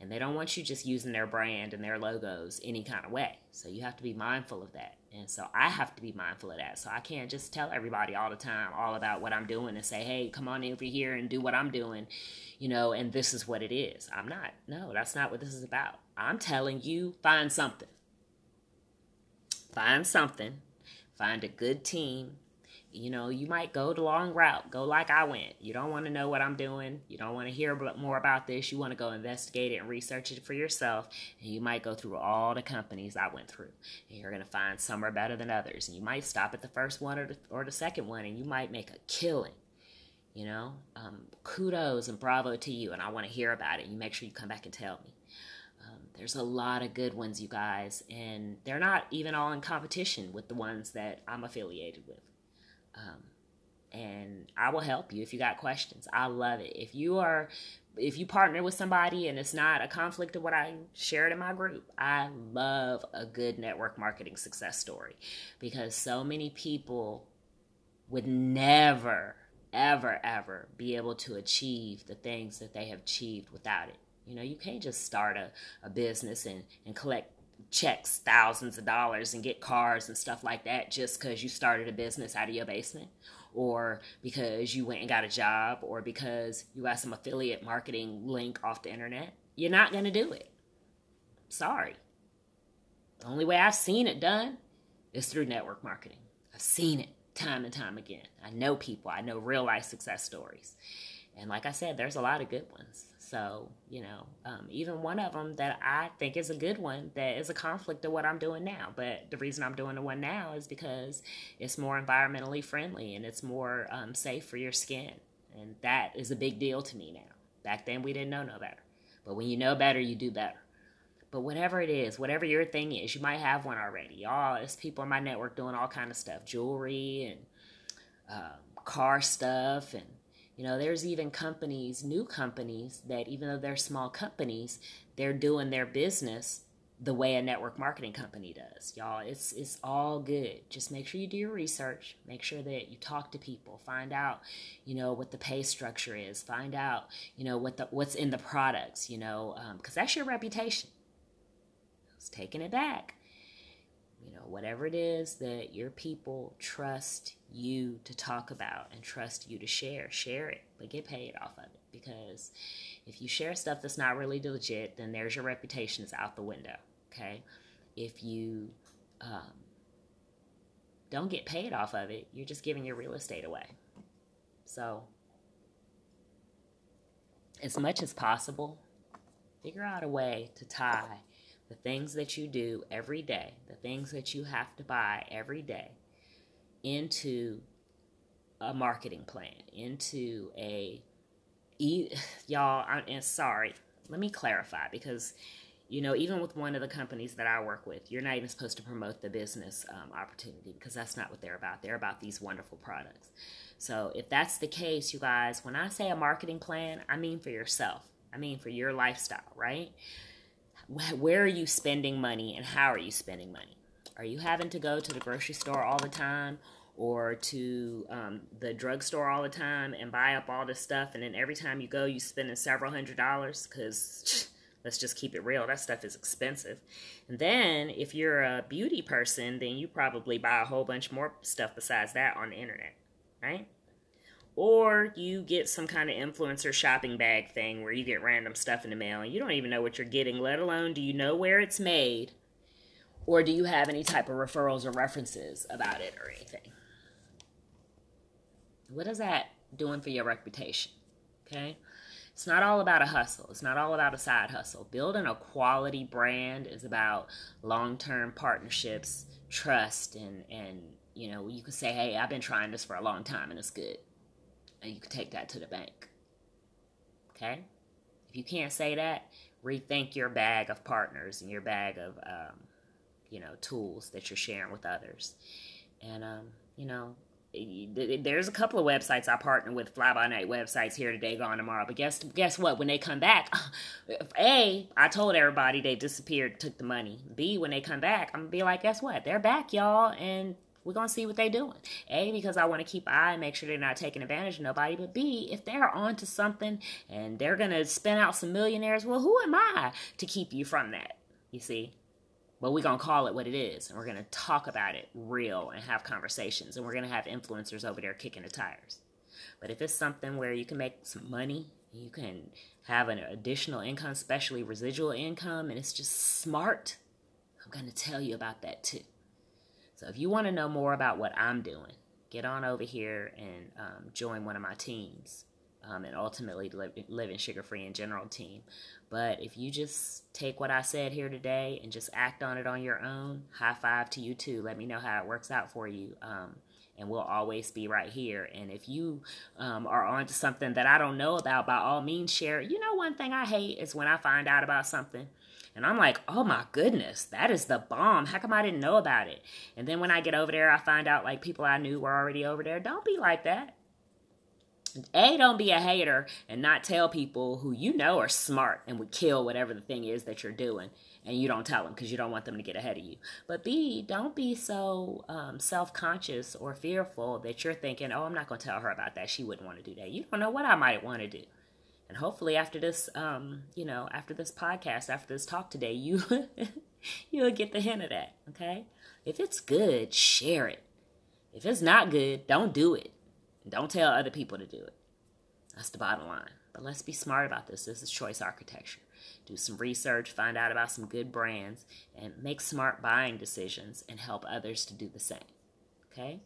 Speaker 1: and they don't want you just using their brand and their logos any kind of way so you have to be mindful of that and so I have to be mindful of that. So I can't just tell everybody all the time all about what I'm doing and say, hey, come on over here and do what I'm doing, you know, and this is what it is. I'm not. No, that's not what this is about. I'm telling you, find something. Find something. Find a good team you know, you might go the long route, go like I went. You don't want to know what I'm doing. You don't want to hear more about this. You want to go investigate it and research it for yourself. And you might go through all the companies I went through. And you're going to find some are better than others. And you might stop at the first one or the, or the second one and you might make a killing. You know, um, kudos and bravo to you. And I want to hear about it. You make sure you come back and tell me. Um, there's a lot of good ones, you guys, and they're not even all in competition with the ones that I'm affiliated with. Um, and I will help you if you got questions. I love it. If you are if you partner with somebody and it's not a conflict of what I shared in my group, I love a good network marketing success story because so many people would never ever ever be able to achieve the things that they have achieved without it. You know, you can't just start a, a business and, and collect checks thousands of dollars and get cars and stuff like that just because you started a business out of your basement or because you went and got a job or because you got some affiliate marketing link off the internet. You're not going to do it. Sorry. The only way I've seen it done is through network marketing. I've seen it time and time again. I know people, I know real life success stories. And like I said, there's a lot of good ones. So, you know, um, even one of them that I think is a good one that is a conflict of what I'm doing now. But the reason I'm doing the one now is because it's more environmentally friendly and it's more um, safe for your skin. And that is a big deal to me now. Back then, we didn't know no better. But when you know better, you do better. But whatever it is, whatever your thing is, you might have one already. Y'all, there's people in my network doing all kind of stuff, jewelry and um, car stuff and you know, there's even companies, new companies, that even though they're small companies, they're doing their business the way a network marketing company does. Y'all, it's it's all good. Just make sure you do your research. Make sure that you talk to people. Find out, you know, what the pay structure is. Find out, you know, what the what's in the products. You know, because um, that's your reputation. It's taking it back. You know, whatever it is that your people trust you to talk about and trust you to share, share it, but get paid off of it. Because if you share stuff that's not really legit, then there's your reputation is out the window. Okay. If you um, don't get paid off of it, you're just giving your real estate away. So, as much as possible, figure out a way to tie the things that you do every day, the things that you have to buy every day, into a marketing plan, into a y'all. I'm sorry. Let me clarify because you know, even with one of the companies that I work with, you're not even supposed to promote the business um, opportunity because that's not what they're about. They're about these wonderful products. So, if that's the case, you guys, when I say a marketing plan, I mean for yourself, I mean for your lifestyle, right? Where are you spending money and how are you spending money? Are you having to go to the grocery store all the time? or to um, the drugstore all the time and buy up all this stuff, and then every time you go, you spending several hundred dollars because let's just keep it real, that stuff is expensive. And then if you're a beauty person, then you probably buy a whole bunch more stuff besides that on the internet, right? Or you get some kind of influencer shopping bag thing where you get random stuff in the mail and you don't even know what you're getting, let alone do you know where it's made, or do you have any type of referrals or references about it or anything? What is that doing for your reputation? Okay. It's not all about a hustle. It's not all about a side hustle. Building a quality brand is about long term partnerships, trust, and, and, you know, you can say, hey, I've been trying this for a long time and it's good. And you can take that to the bank. Okay? If you can't say that, rethink your bag of partners and your bag of, um, you know, tools that you're sharing with others. And, um, you know, there's a couple of websites I partner with, fly by night websites here today, gone tomorrow. But guess guess what? When they come back, a I told everybody they disappeared, took the money. B when they come back, I'm gonna be like, guess what? They're back, y'all, and we're gonna see what they're doing. A because I want to keep eye and make sure they're not taking advantage of nobody. But B if they're onto something and they're gonna spin out some millionaires, well, who am I to keep you from that? You see. But we're to call it what it is. And we're to talk about it real and have conversations. And we're to have influencers over there kicking the tires. But if it's something where you can make some money, you can have an additional income, especially residual income, and it's just smart, I'm to tell you about that too. So if you want to know more about what I'm doing, get on over here and um, join one of my teams um, and ultimately living sugar free in general team. But if you just take what I said here today and just act on it on your own, high five to you too. Let me know how it works out for you. Um, and we'll always be right here. And if you um, are onto something that I don't know about, by all means, share. You know, one thing I hate is when I find out about something and I'm like, oh my goodness, that is the bomb. How come I didn't know about it? And then when I get over there, I find out like people I knew were already over there. Don't be like that. A, don't be a hater and not tell people who you know are smart and would kill whatever the thing is that you're doing, and you don't tell them because you don't want them to get ahead of you. But B, don't be so um, self conscious or fearful that you're thinking, oh, I'm not going to tell her about that. She wouldn't want to do that. You don't know what I might want to do. And hopefully, after this, um, you know, after this podcast, after this talk today, you you'll get the hint of that. Okay, if it's good, share it. If it's not good, don't do it. Don't tell other people to do it. That's the bottom line. But let's be smart about this. This is choice architecture. Do some research, find out about some good brands, and make smart buying decisions and help others to do the same. Okay?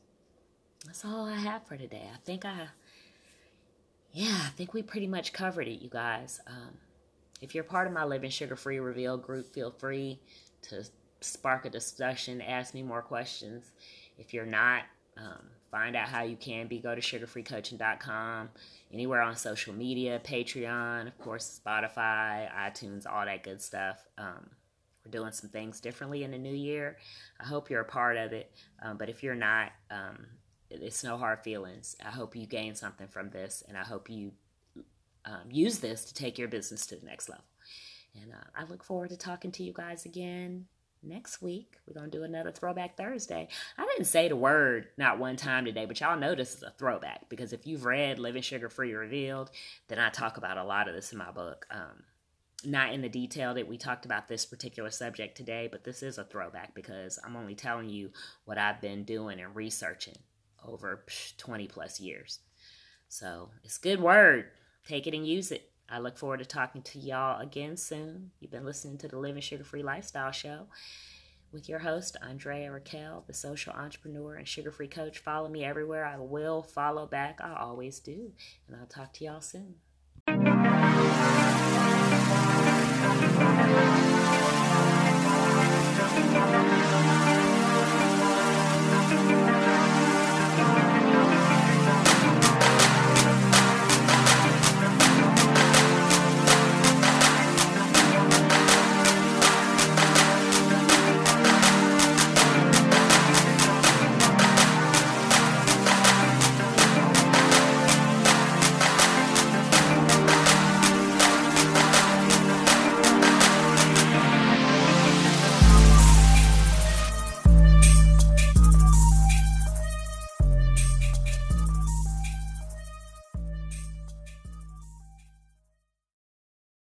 Speaker 1: That's all I have for today. I think I, yeah, I think we pretty much covered it, you guys. Um, if you're part of my Living Sugar Free Reveal group, feel free to spark a discussion, ask me more questions. If you're not, um, find out how you can be, go to sugarfreecoaching.com, anywhere on social media, Patreon, of course, Spotify, iTunes, all that good stuff. Um, we're doing some things differently in the new year. I hope you're a part of it. Um, but if you're not, um, it's no hard feelings. I hope you gain something from this, and I hope you um, use this to take your business to the next level. And uh, I look forward to talking to you guys again next week we're gonna do another throwback thursday i didn't say the word not one time today but y'all know this is a throwback because if you've read living sugar free revealed then i talk about a lot of this in my book um, not in the detail that we talked about this particular subject today, but this is a throwback because I'm only telling you what I've been doing and researching over 20 plus years. So it's good word. Take it and use it. I look forward to talking to y'all again soon. You've been listening to the Living Sugar Free Lifestyle Show with your host, Andrea Raquel, the social entrepreneur and sugar free coach. Follow me everywhere. I will follow back. I always do. And I'll talk to y'all soon.